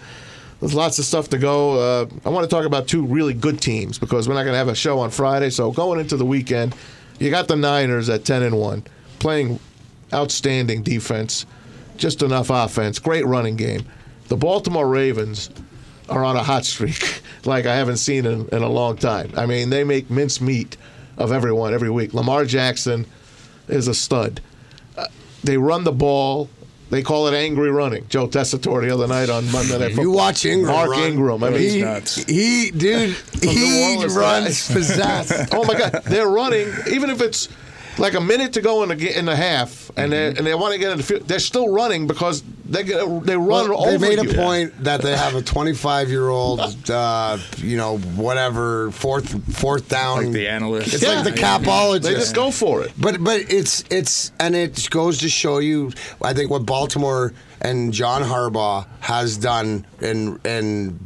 there's lots of stuff to go. Uh, I want to talk about two really good teams because we're not going to have a show on Friday. So going into the weekend, you got the Niners at 10 and one, playing outstanding defense, just enough offense, great running game. The Baltimore Ravens are on a hot streak like I haven't seen in, in a long time. I mean, they make mincemeat of everyone every week. Lamar Jackson is a stud. Uh, they run the ball. They call it angry running. Joe Tessitore the other night on Monday Night Football. You watch Ingram. Mark run, Ingram. I mean, he, nuts. he, dude, he runs possessed. oh my God, they're running. Even if it's like a minute to go in the in the half, and mm-hmm. they and they want to get in the field, they're still running because they get, they run Well, over they made you. a point that they have a 25 year old, uh, you know, whatever fourth fourth down. Like the analyst. It's Yeah. like the capologist. They just go for it. But but it's it's and it goes to show you, I think what Baltimore and John Harbaugh has done in in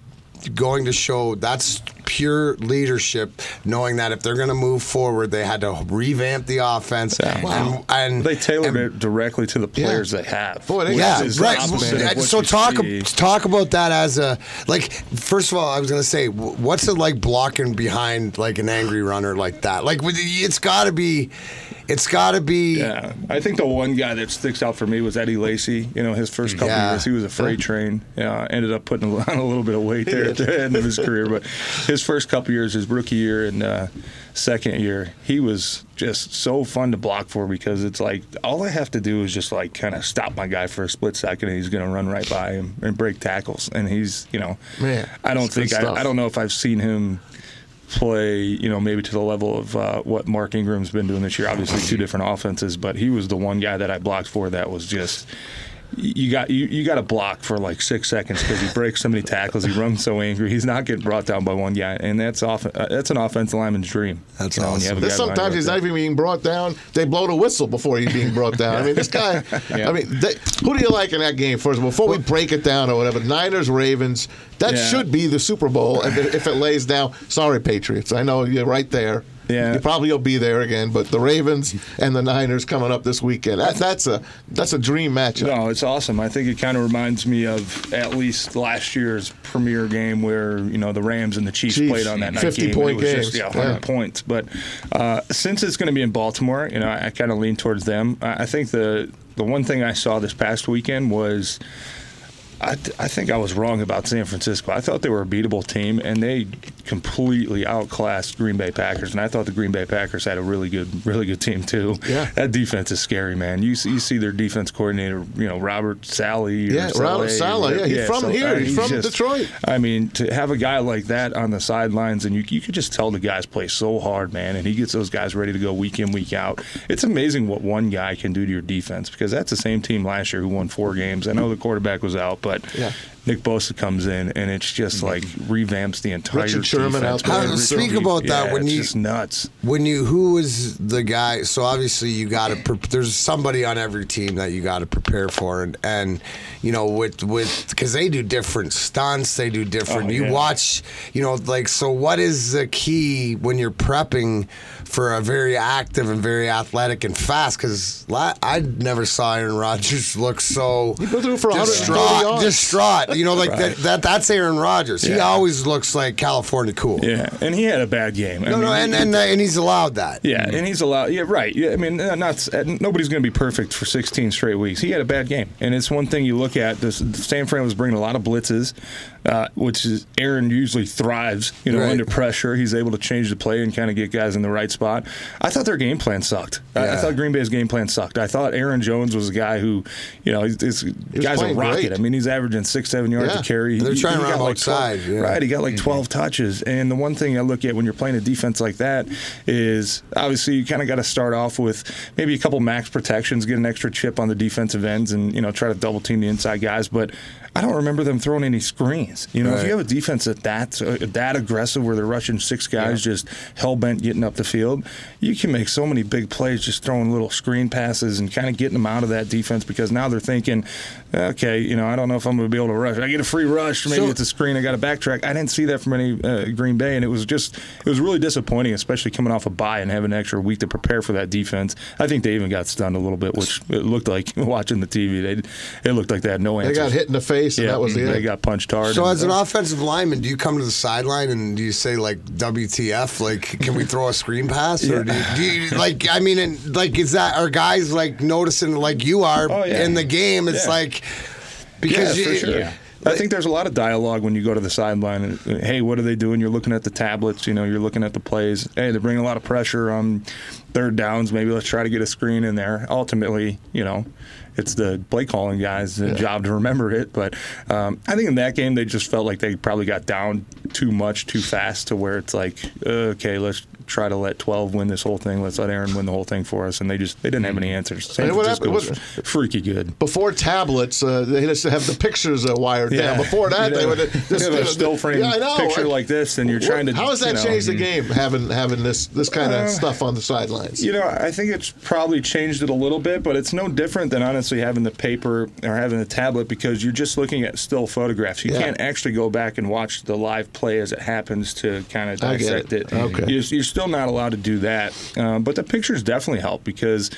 going to show that's pure leadership, knowing that if they're going to move forward, they had to revamp the offense. Wow. And, and They tailored and- it directly to the players they have. Boy, they yeah, right. opposite of what So talk see. talk about that as a like. First of all, I was gonna say, what's it like blocking behind like an angry runner like that? Like, it's got to be, it's got to be. Yeah, I think the one guy that sticks out for me was Eddie Lacy. You know, his first couple Yeah. years, he was a freight train. Yeah, ended up putting on a little bit of weight there at the end of his career. But his first couple years, his rookie year and uh, second year, he was just so fun to block for because it's like all I have to do is just like kind of stop my guy for a split second, and he's going to run right by him and break tackles. And he's, you know, Man, I don't think. I, I don't know if I've seen him play, you know, maybe to the level of uh, what Mark Ingram's been doing this year. Obviously, two different offenses, but he was the one guy that I blocked for that was just. You got you, you got to block for like six seconds because he breaks so many tackles. He runs so angry. He's not getting brought down by one guy, and that's off. Uh, that's an offensive lineman's dream. That's when you awesome. have a There's guy behind sometimes he's not even being brought down. They blow the whistle before he's being brought down. I mean, this guy. Yeah. I mean, they, who do you like in that game first? Before we break it down or whatever, Niners, Ravens. That Yeah. should be the Super Bowl. If it, if it lays down, sorry, Patriots. I know you're right there. Yeah. you probably will be there again. But the Ravens and the Niners coming up this weekend. That, that's a that's a dream matchup. No, it's awesome. I think it kind of reminds me of at least last year's premier game where you know the Rams and the Chiefs, Chiefs, played on that night 50 game. point it was games. just yeah, 100 Yeah. points. But uh, since it's going to be in Baltimore, you know, I, I kind of lean towards them. I, I think the the one thing I saw this past weekend was. I, I think I was wrong about San Francisco. I thought they were a beatable team, and they completely outclassed Green Bay Packers. And I thought the Green Bay Packers had a really good, really good team too. Yeah. that defense is scary, man. You see, you see their defense coordinator, you know, Robert Sally. or Yeah, Robert Saleh, yeah, he's from here. He's from Detroit. I mean, to have a guy like that on the sidelines, and you you could just tell the guys play so hard, man, and he gets those guys ready to go week in, week out. It's amazing what one guy can do to your defense because that's the same team last year who won four games. I know the quarterback was out, but Yeah. Nick Bosa comes in and it's just mm-hmm. like revamps the entire Richard Sherman defense. out there. man. How- speak about that yeah, when it's you- just nuts. When you who was the guy? So obviously you got to. Pre- there's somebody on every team that you got to prepare for, and and you know with with because they do different stunts, they do different. Oh, you yeah. watch, you know, like so. What is the key when you're prepping for a very active and very athletic and fast? Because I never saw Aaron Rodgers look so for distraught. Distraught. You know, like that, that. That's Aaron Rodgers. He always looks like California cool. Yeah, and he had a bad game. I No, no, mean, and and, uh, and he's allowed that. Yeah, and he's allowed. Yeah, right. Yeah, I mean, uh, not uh, nobody's going to be perfect for 16 straight weeks. He had a bad game, and it's one thing you look at. This San Fran was bringing a lot of blitzes, uh, which is Aaron usually thrives. You know, Right. under pressure, he's able to change the play and kind of get guys in the right spot. I thought their game plan sucked. I, I thought Green Bay's game plan sucked. I thought Aaron Jones was a guy who, you know, he's, this guy's a rocket. great. I mean, he's averaging six, seven yards Yeah. a carry. They're He- trying he to run like 12 outside, yeah. Right, he got like 12 touches. And the one thing I look at when you're playing a defense like that is obviously you kind of got to start off with maybe a couple max protections, get an extra chip on the defensive ends, and you know try to double team the inside guys. But I don't remember them throwing any screens. You know, if you have a defense that that's uh, that aggressive, where they're rushing six guys just hell bent getting up the field, you can make so many big plays just throwing little screen passes and kind of getting them out of that defense because now they're thinking, okay, you know, I don't know if I'm going to be able to rush. I get a free rush, maybe So- it's a screen. I got to backtrack. I didn't see that from any uh, Green Bay, and it was just it was really disappointing, especially coming off a bye and having an extra week to prepare for that defense. I think they even got stunned a little bit, which it looked like watching the TV. They it looked like they had no answer. They got hit in the face, and Yeah, that was the they end. got punched hard. So as an offensive lineman, do you come to the sideline and do you say like WTF? Like, can we throw a screen pass? Or do you, do you like? I mean, and, like, is that are guys like noticing like you are Oh, yeah. in the game? It's Yeah. like because yeah, you, for sure. I think there's a lot of dialogue when you go to the sideline. And, hey, what are they doing? You're looking at the tablets. You know, you're looking at the plays. Hey, they're bringing a lot of pressure on third downs. Maybe let's try to get a screen in there. Ultimately, you know, it's the play calling guys' job to remember it. But um, I think in that game, they just felt like they probably got down too much, too fast, to where it's like, okay, let's try to let 12 win this whole thing. Let's let Aaron win the whole thing for us. And they just they didn't have any answers. San And what Francisco happened- was freaky good. Before tablets, uh, they used to have the pictures uh, wired down. Before that, You they know, would you just have a still frame Yeah, I know. picture like this, and you're What- trying to. How has that you know, changed the mm. game? Having having this this kind of Uh, stuff on the sidelines. You know, I think it's probably changed it a little bit, but it's no different than honestly having the paper or having the tablet because you're just looking at still photographs. You Yeah. can't actually go back and watch the live play as it happens to kind of dissect it. it. Okay. You're, you're still not allowed to do that, um, but the pictures definitely help because.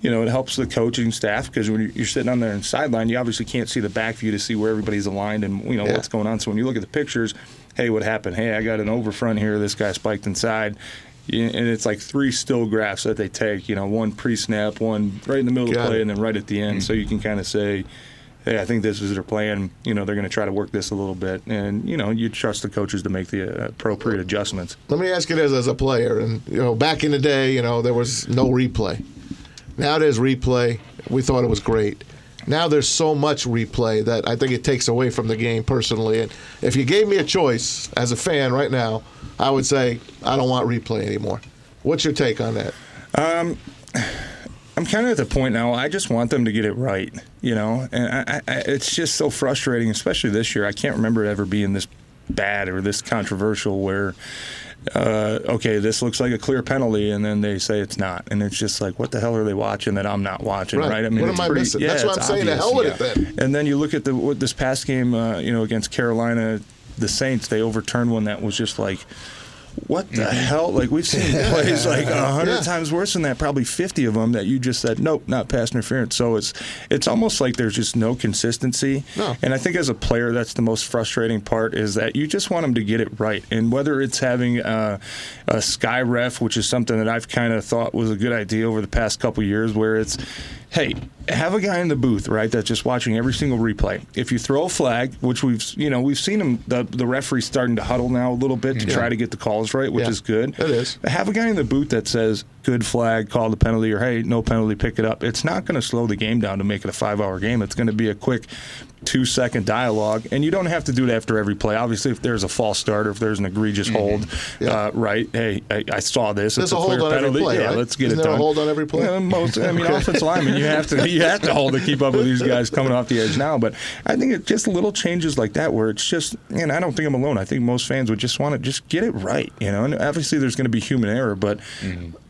You know, it helps the coaching staff because when you're sitting on there in sideline, you obviously can't see the back view to see where everybody's aligned and you know Yeah. what's going on. So when you look at the pictures, hey, what happened? Hey, I got an over front here. This guy spiked inside. And it's like three still graphs that they take, you know, one pre snap, one right in the middle of the play, it. and then right at the end. So you can kind of say, hey, I think this is their plan. You know, they're going to try to work this a little bit. And, you know, you trust the coaches to make the uh, appropriate adjustments. Let me ask you this as a player, and you know, back in the day, you know, there was no replay. Now there's replay. We thought it was great. Now there's so much replay that I think it takes away from the game personally. And if you gave me a choice as a fan right now, I would say I don't want replay anymore. What's your take on that? I'm kind of at the point now. I just want them to get it right, you know. And I, I, it's just so frustrating, especially this year. I can't remember it ever being this bad or this controversial. Where, uh, okay, this looks like a clear penalty, and then they say it's not, and it's just like, what the hell are they watching that I'm not watching? Right. Right? I What am it's I missing? Yeah, That's what I'm saying, to obvious, hell with it yeah. then. And then you look at the what this past game, uh, you know, against Carolina, the Saints. They overturned one that was just like. What the hell? Like we've seen plays like a hundred Yeah. times worse than that, probably fifty of them that you just said nope, not pass interference. So it's it's almost like there's just no consistency. No. And I think as a player, that's the most frustrating part is that you just want them to get it right. And whether it's having uh, a sky ref, which is something that I've kind of thought was a good idea over the past couple years, where it's hey, have a guy in the booth, right, that's just watching every single replay. If you throw a flag, which we've you know we've seen him, the the referee starting to huddle now a little bit to try to get the calls right, which Yeah. is good. It is. Have a guy in the booth that says good flag, call the penalty, or hey, no penalty, pick it up. It's not going to slow the game down to make it a five hour game. It's going to be a quick two second dialogue, and you don't have to do it after every play. Obviously, if there's a false start or if there's an egregious hold, Yeah. uh, right? Hey, I, I saw this. There's it's a a, hold clear on every penalty. play, yeah, right? let's get Isn't it there a done. hold on every play? Yeah, most, I mean, offensive linemen, you have to you have to hold to keep up with these guys coming off the edge now. But I think it just little changes like that where it's just, and I don't think I'm alone. I think most fans would just want to just get it right, you know. And obviously, there's going to be human error, but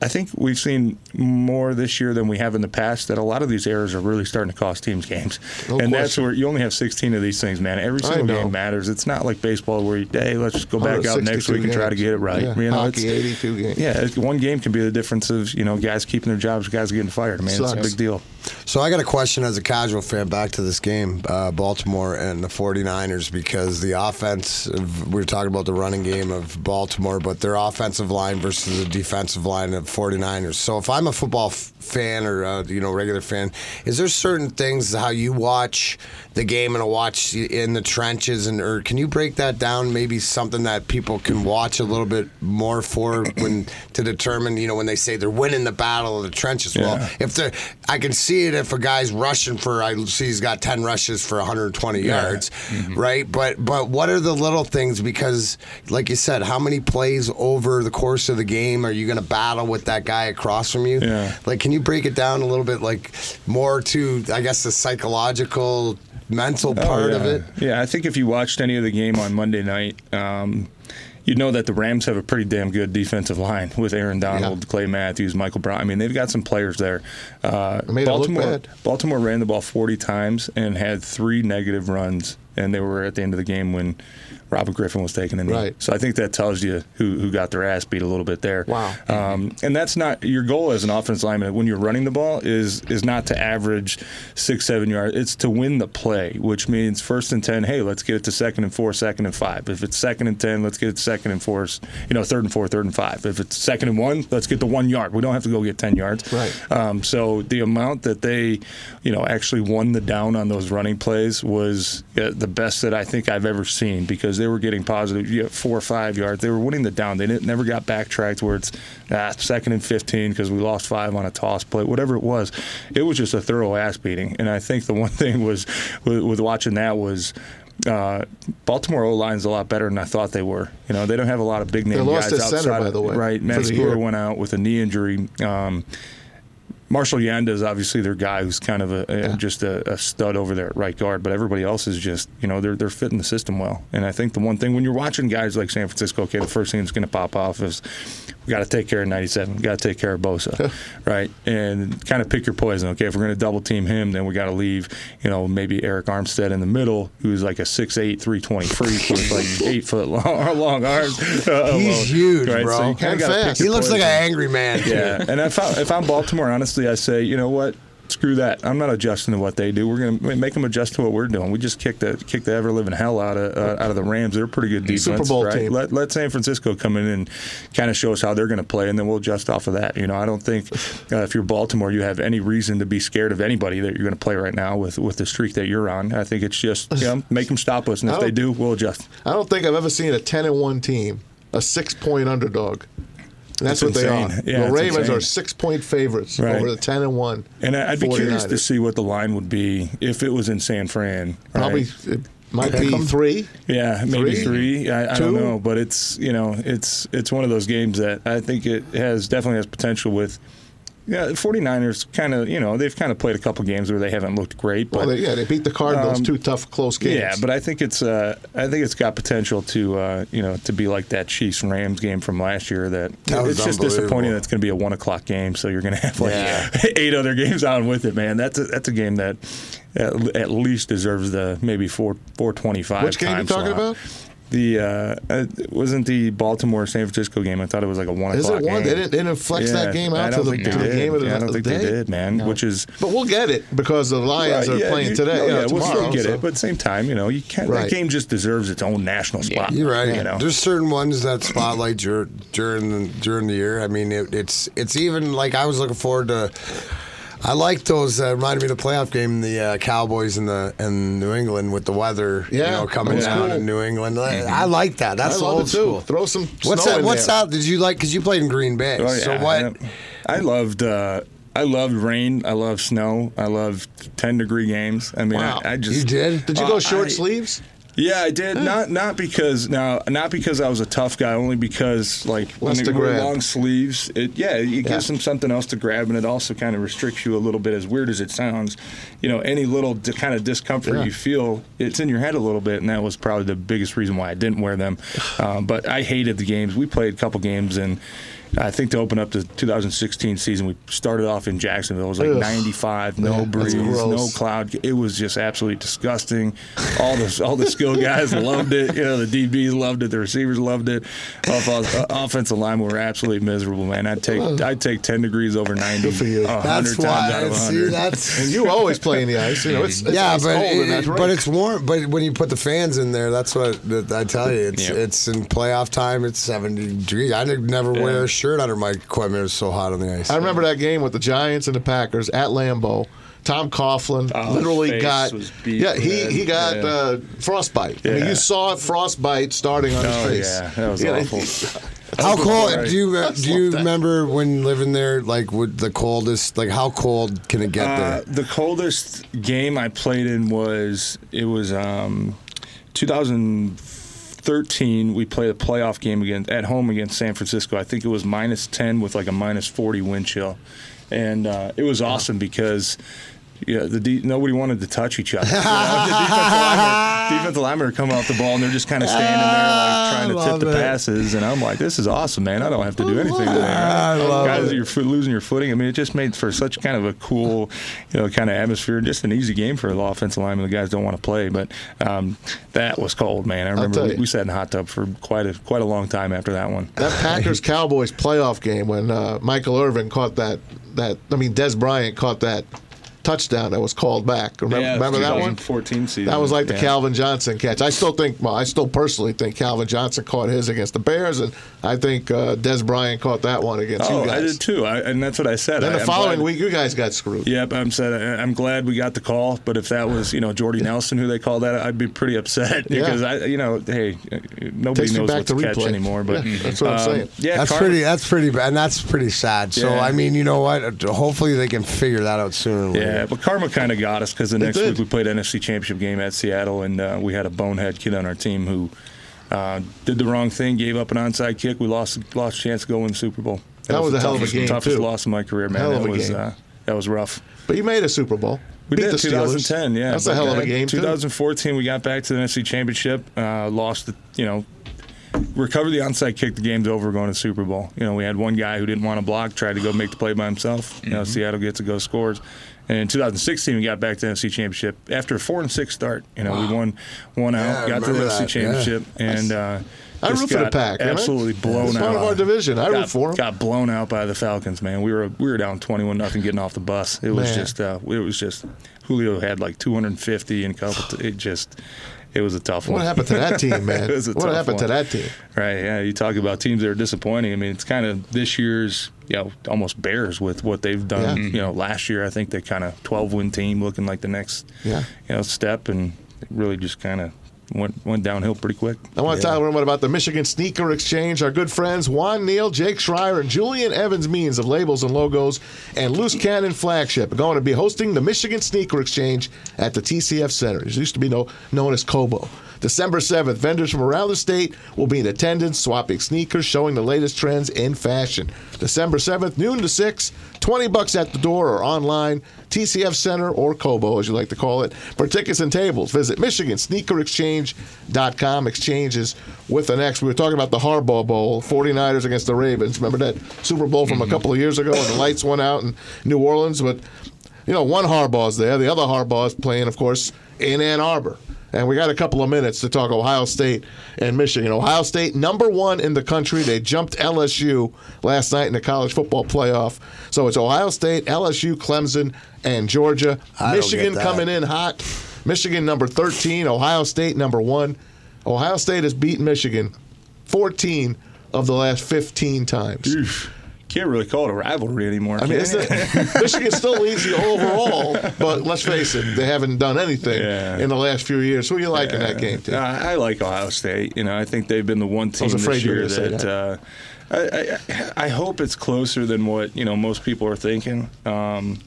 I think we've seen more this year than we have in the past. That a lot of these errors are really starting to cost teams games, No and that's where you only have 16 of these things, man. Every single game matters. It's not like baseball where you, hey, let's just go back out next 162 week and try to get it right. Yeah. You know, Hockey, it's- 82 games. Yeah, one game can be the difference of you know guys keeping their jobs, guys getting fired. Man, mean, it's a big deal. So I got a question as a casual fan back to this game, uh, Baltimore and the 49ers, because the offense, of- we were talking about the running game of Baltimore, but their offensive line versus the defensive line of 49ers. So if I'm a football fan or, uh, you know, regular fan, is there certain things how you watch the game and watch in the trenches and or can you break that down? Maybe something that people can watch a little bit more for when to determine you know when they say they're winning the battle of the trenches. Well if they're I can see it if a guy's rushing for I see he's got 10 rushes for 120 yards right? But but what are the little things? Because like you said how many plays over the course of the game are you going to battle with that guy across from you? Yeah. like can you break it down a little bit like more to I guess the psychological mental part Oh, yeah. of it Yeah, I think if you watched any of the game on Monday night, um, you'd know that the Rams have a pretty damn good defensive line with Aaron Donald, Yeah. Clay Matthews, Michael Brown. I mean, they've got some players there. Uh, It made it look Baltimore, bad. Baltimore ran the ball 40 times and had three negative runs, and they were at the end of the game when Robert Griffin was taking a knee. Right. So I think that tells you who, who got their ass beat a little bit there. Wow. Um, and that's not your goal as an offense lineman when you're running the ball is is not to average six seven yards. It's to win the play, which means first and ten. Hey, let's get it to second and four, second and five. If it's second and ten, let's get it to second and four. You know, third and four, third and five. If it's second and one, let's get the one yard. We don't have to go get ten yards. Right. Um, so the amount that they, you know, actually won the down on those running plays was uh, the best that I think I've ever seen because they were getting positive you know, four or five yards. They were winning the down. They didn't, never got backtracked where it's ah, second and 15 because we lost five on a toss play, whatever it was. It was just a thorough ass beating. And I think the one thing was with, with watching that was. Uh, Baltimore O line's a lot better than I thought they were. You know, they don't have a lot of big name They lost guys their center, outside by the way, Right, Matt went out with a knee injury. Um, Marshall Yanda is obviously their guy who's kind of a, a just a, a stud over there at right guard, but everybody else is just you know they're they're fitting the system well. And I think the one thing when you're watching guys like San Francisco, okay, the first thing that's going to pop off is we got to take care of 97, we got to take care of Bosa, right? And kind of pick your poison. Okay, if we're going to double team him, then we got to leave you know maybe Arik Armstead in the middle, who's like a 6'8", 320 freak with like eight foot long, long arms. uh, He's alone, huge, right? bro. So you kind of fast. he looks like an angry man. Yeah, and if, I, if I'm Baltimore, honestly, I say, you know what? Screw that. I'm not adjusting to what they do. We're going to make them adjust to what we're doing. We just kicked the kick the ever living hell out of uh, out of the Rams. They're a pretty good defense. Super Bowl right? team. Let, let San Francisco come in and kind of show us how they're going to play, and then we'll adjust off of that. You know, I don't think uh, if you're Baltimore, you have any reason to be scared of anybody that you're going to play right now with with the streak that you're on. I think it's just you know make them stop us, and if they do, we'll adjust. I don't think I've ever seen a 10 and 1 team, a six point underdog. And that's It's what they are. Yeah, the Ravens insane. are six point favorites Right. over the 10 and 1. And I- I'd be curious to see what the line would be if it was in San Fran. Probably it might be three. Yeah, maybe Three? three. I, I don't Two? know, but it's you know it's it's one of those games that I think it has definitely has potential with Yeah, the 49ers kind of, you know, they've kind of played a couple games where they haven't looked great, but Well, they, yeah, they beat the Cardinals. Um, two tough, close games. yeah, but I think it's uh, I think it's got potential to uh, you know to be like that Chiefs Rams game from last year. That, That it's just disappointing that it's going to be a one o'clock game. So you're going to have like Yeah. eight other games on with it, man. That's a, that's a game that at, at least deserves the maybe four four twenty five. Which game you talking about? The uh, uh, it wasn't the Baltimore San Francisco game. I thought it was like a one Is o'clock it one? game. They didn't, they didn't flex that game out to the, to the game of the, Yeah, I don't think day? they did, man. Which is But we'll get it because the Lions Right, are yeah, playing you- today. you know, yeah, we'll still get so- it, but at the same time, you know, you can't. Right. That game just deserves its own national spot. You're right. You know, There's certain ones that spotlight dur- during the, during the year. I mean, it, it's it's even like I was looking forward to. I like those. Uh, reminded me of the playoff game, the uh, Cowboys and the and New England with the weather. Yeah, you know, coming down cool. in New England. I like that. That's I love old it too. school. Throw some. What's that? in What's there. that? Did you like? Because you played in Green Bay. Oh, So what? yeah. I loved. Uh, I loved rain. I loved snow. I loved ten degree games. I mean, Wow. I, I just You did? Did you Uh, go short I- sleeves? Yeah, I did. Not not because now not because I was a tough guy. Only because like when Less you to wear grab. long sleeves, it yeah, it Yeah. gives them something else to grab, and it also kind of restricts you a little bit. As weird as it sounds, you know, any little di- kind of discomfort Yeah. you feel, it's in your head a little bit, and that was probably the biggest reason why I didn't wear them. Um, but I hated the games. We played a couple games and. I think to open up the 2016 season, we started off in Jacksonville. It was like Ugh. 95, no that's breeze, no cloud. It was just absolutely disgusting. All the all the skill guys loved it. You know, the DBs loved it. The receivers loved it. Off, uh, offensive line were absolutely miserable, man. I'd take I'd take 10 degrees over 90 you. That's times out why. of See, that's And you always play in the ice. You know, it's, it's yeah, it's but cold it, that but it's warm. But when you put the fans in there, that's what I tell you. It's Yeah. it's in playoff time. It's seventy degrees. I did never wear a shirt under my equipment. It was so hot on the ice. I remember that game with the Giants and the Packers at Lambeau. Tom Coughlin Oh, literally got yeah he red. he got Yeah. uh, frostbite. I mean, you saw frostbite starting on his Oh, face. yeah, that was You know, awful. How cold right. do you That's do you remember when living there? Like, with the coldest? Like, how cold can it get Uh, there? the coldest game I played in was it was um, 2013. We played a playoff game again at home against San Francisco. I think it was minus 10 with like a minus 40 wind chill, and uh, it was awesome because. Yeah, the de- nobody wanted to touch each other. You know, the defensive linemen, defensive linemen are coming off the ball and they're just kind of standing there like trying to tip love the passes, and I'm like, this is awesome, man. I don't have to do anything today. I love Guys, it. you're fo- losing your footing. I mean, it just made for such kind of a cool, you know, kind of atmosphere. Just an easy game for the offensive lineman. The guys don't want to play, but um, that was cold, man. I remember we, we sat in the hot tub for quite a quite a long time after that one. That Packers Cowboys playoff game when uh, Michael Irvin caught that that I mean Dez Bryant caught that touchdown that was called back. Remember, remember that one? 2014 season. That was like the Yeah. Calvin Johnson catch. I still think, well, I still personally think Calvin Johnson caught his against the Bears, and I think uh, Dez Bryant caught that one against Oh, you guys. I did too, I, and that's what I said. Then the I'm following glad- week, you guys got screwed. Yep, I'm said I- I'm glad we got the call. But if that was you know Jordy Nelson who they called that, I'd be pretty upset Yeah. because I you know hey nobody Takes knows back what to to catch replay. anymore. But Yeah, that's what I'm um, saying. Yeah, that's Car- pretty. That's pretty bad, and that's pretty sad. So Yeah. I mean, you know what? Hopefully they can figure that out sooner. or Yeah, but karma kind of got us because the next week we played NFC Championship game at Seattle, and uh, we had a bonehead kid on our team who uh, did the wrong thing, gave up an onside kick. We lost lost chance to go win the Super Bowl. That was the a hell of a toughest- game, Toughest too. loss of my career, man. Hell of that a was game. Uh, that was rough. But you made a Super Bowl. We Beat did the Steelers. 2010, yeah. That's a hell of a game, too. 2014, we got back to the NFC Championship, uh, lost the, you know, recovered the onside kick. The game's over, going to the Super Bowl. You know, we had one guy who didn't want to block, tried to go make the play by himself. You know, Mm-hmm. Seattle gets to go, scores. And in 2016, we got back to the NFC Championship after a four and six start. You know, we won one out, I got to the NFC that, yeah. Championship, and uh, I root for the Pack. Absolutely blown it's out. part of our division. I got, root for them. got blown out by the Falcons, man. We were we were down twenty one nothing getting off the bus. It was Man. just uh, it was just Julio had like two hundred and fifty and couple. It just it was a tough What one. What happened to that team, man? It was a what happened to that team? Right? Yeah. You talk about teams that are disappointing. I mean, it's kind of this year's you know almost Bears with what they've done. Yeah. You know, last year I think they kind of twelve win team looking like the next Yeah. you know step and really just kind of went went downhill pretty quick. I want to tell everyone about the Michigan Sneaker Exchange. Our good friends Juan Neal, Jake Schreier, and Julian Evans Means of Labels and Logos and Loose Cannon Flagship are going to be hosting the Michigan Sneaker Exchange at the TCF Center. It used to be no, known as Cobo. December 7th, vendors from around the state will be in attendance, swapping sneakers, showing the latest trends in fashion. December 7th, noon to 6, 20 bucks at the door or online, TCF Center or Cobo, as you like to call it. For tickets and tables, visit MichiganSneakerExchange.com. Exchanges with an X. We were talking about the Harbaugh Bowl, 49ers against the Ravens. Remember that Super Bowl from a mm-hmm. couple of years ago when the lights went out in New Orleans? But, you know, one Harbaugh's there. The other Harbaugh's playing, of course, in Ann Arbor. And we got a couple of minutes to talk Ohio State and Michigan. Ohio State, number one in the country. They jumped LSU last night in the college football playoff. So it's Ohio State, LSU, Clemson, and Georgia. Michigan coming in hot. Michigan number 13, Ohio State number one. Ohio State has beaten Michigan 14 of the last 15 times. Can't really call it a rivalry anymore. I mean, you? the, Michigan still leads the overall, but let's face it, they haven't done anything Yeah. in the last few years. Who are you like in that game, Tim? Uh, I like Ohio State. You know, I think they've been the one team this you year say that. Uh, I, I, I hope it's closer than what you know most people are thinking. Um,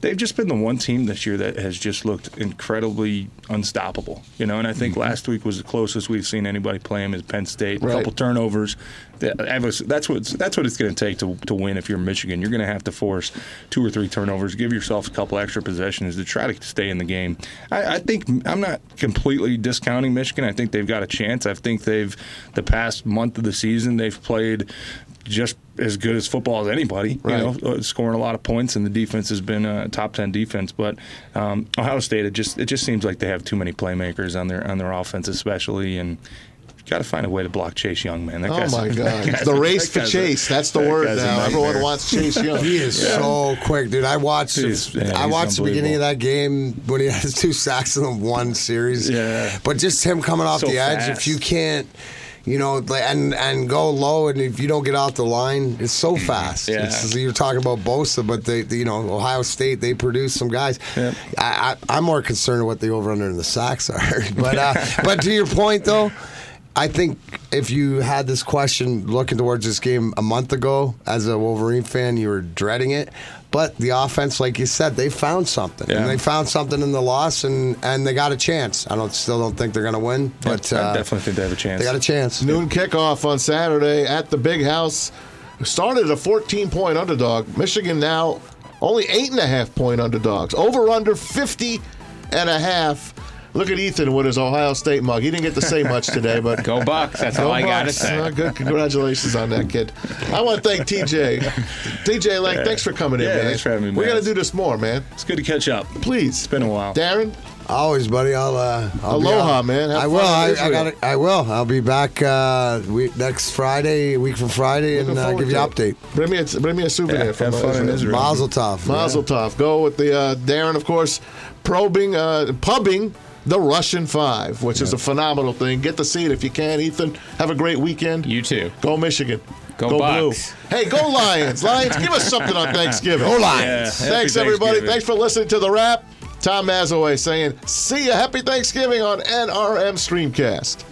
they've just been the one team this year that has just looked incredibly unstoppable. You know, and I think mm-hmm. last week was the closest we've seen anybody play them is Penn State. Right. A couple turnovers. That- that was- That's what that's what it's going to take to to win. If you're Michigan, you're going to have to force two or three turnovers, give yourself a couple extra possessions to try to stay in the game. I, I think I'm not completely discounting Michigan. I think they've got a chance. I think they've the past month of the season they've played just as good as football as anybody. Right. You know, uh, scoring a lot of points, and the defense has been a top ten defense. But um, Ohio State, it just it just seems like they have too many playmakers on their on their offense, especially, and you got to find a way to block Chase Young, man. That Oh my God! The race for a- Chase. That's the that word now. Everyone wants Chase Young. He is so quick, dude. I watched. He's- yeah, I watched the beginning of that game when he has two sacks in the one series. Yeah. But just him coming off So the edge, fast. if you can't, you know, and and go low, and if you don't get off the line, it's so fast. Yeah. It's, you're talking about Bosa, but they, they- you know, Ohio State, they produce some guys. Yep. I, I, I'm more concerned with what the over under and the sacks are. but uh, but to your point though. I think if you had this question looking towards this game a month ago as a Wolverine fan, you were dreading it. But the offense, like you said, they found something, Yeah. and they found something in the loss, and, and they got a chance. I don't still don't think they're going to win, but I uh, definitely think they have a chance. they got a chance. Noon kickoff on Saturday at the Big House. Started a 14 point underdog. Michigan now only eight and a half point underdogs. Over under 50 and a half. Look at Ethan with his Ohio State mug. He didn't get to say much today, but Go Bucks. That's all Go I got to say. Uh, good. Congratulations on that, kid. I want to thank TJ. TJ Lang, thanks for coming in, Yeah, man. thanks for having me, We man. got to do this more, man. It's good to catch up. Please. It's been a while. Darren, Always, buddy. I'll. Uh, I'll Aloha, out. man. Have I will. I, I Israel. got. I will. I'll be back uh, week, next Friday, week from Friday, looking and uh, forward give you an update. Bring me a, bring me a souvenir Yeah, from have fun in Israel. Mazel tov. Mazel tov. Go with the uh, Darren, of course, probing, uh, pubbing the Russian Five, which is a phenomenal thing. Get to see it if you can. Ethan, have a great weekend. You too. Go Michigan. Go Blue. Bucks. Hey, go Lions. Lions, give us something on Thanksgiving. Go Lions. Yeah, Thanks, everybody. Thanks for listening to the Rap. Tom Mazawey saying, see you. Happy Thanksgiving on NRM Streamcast.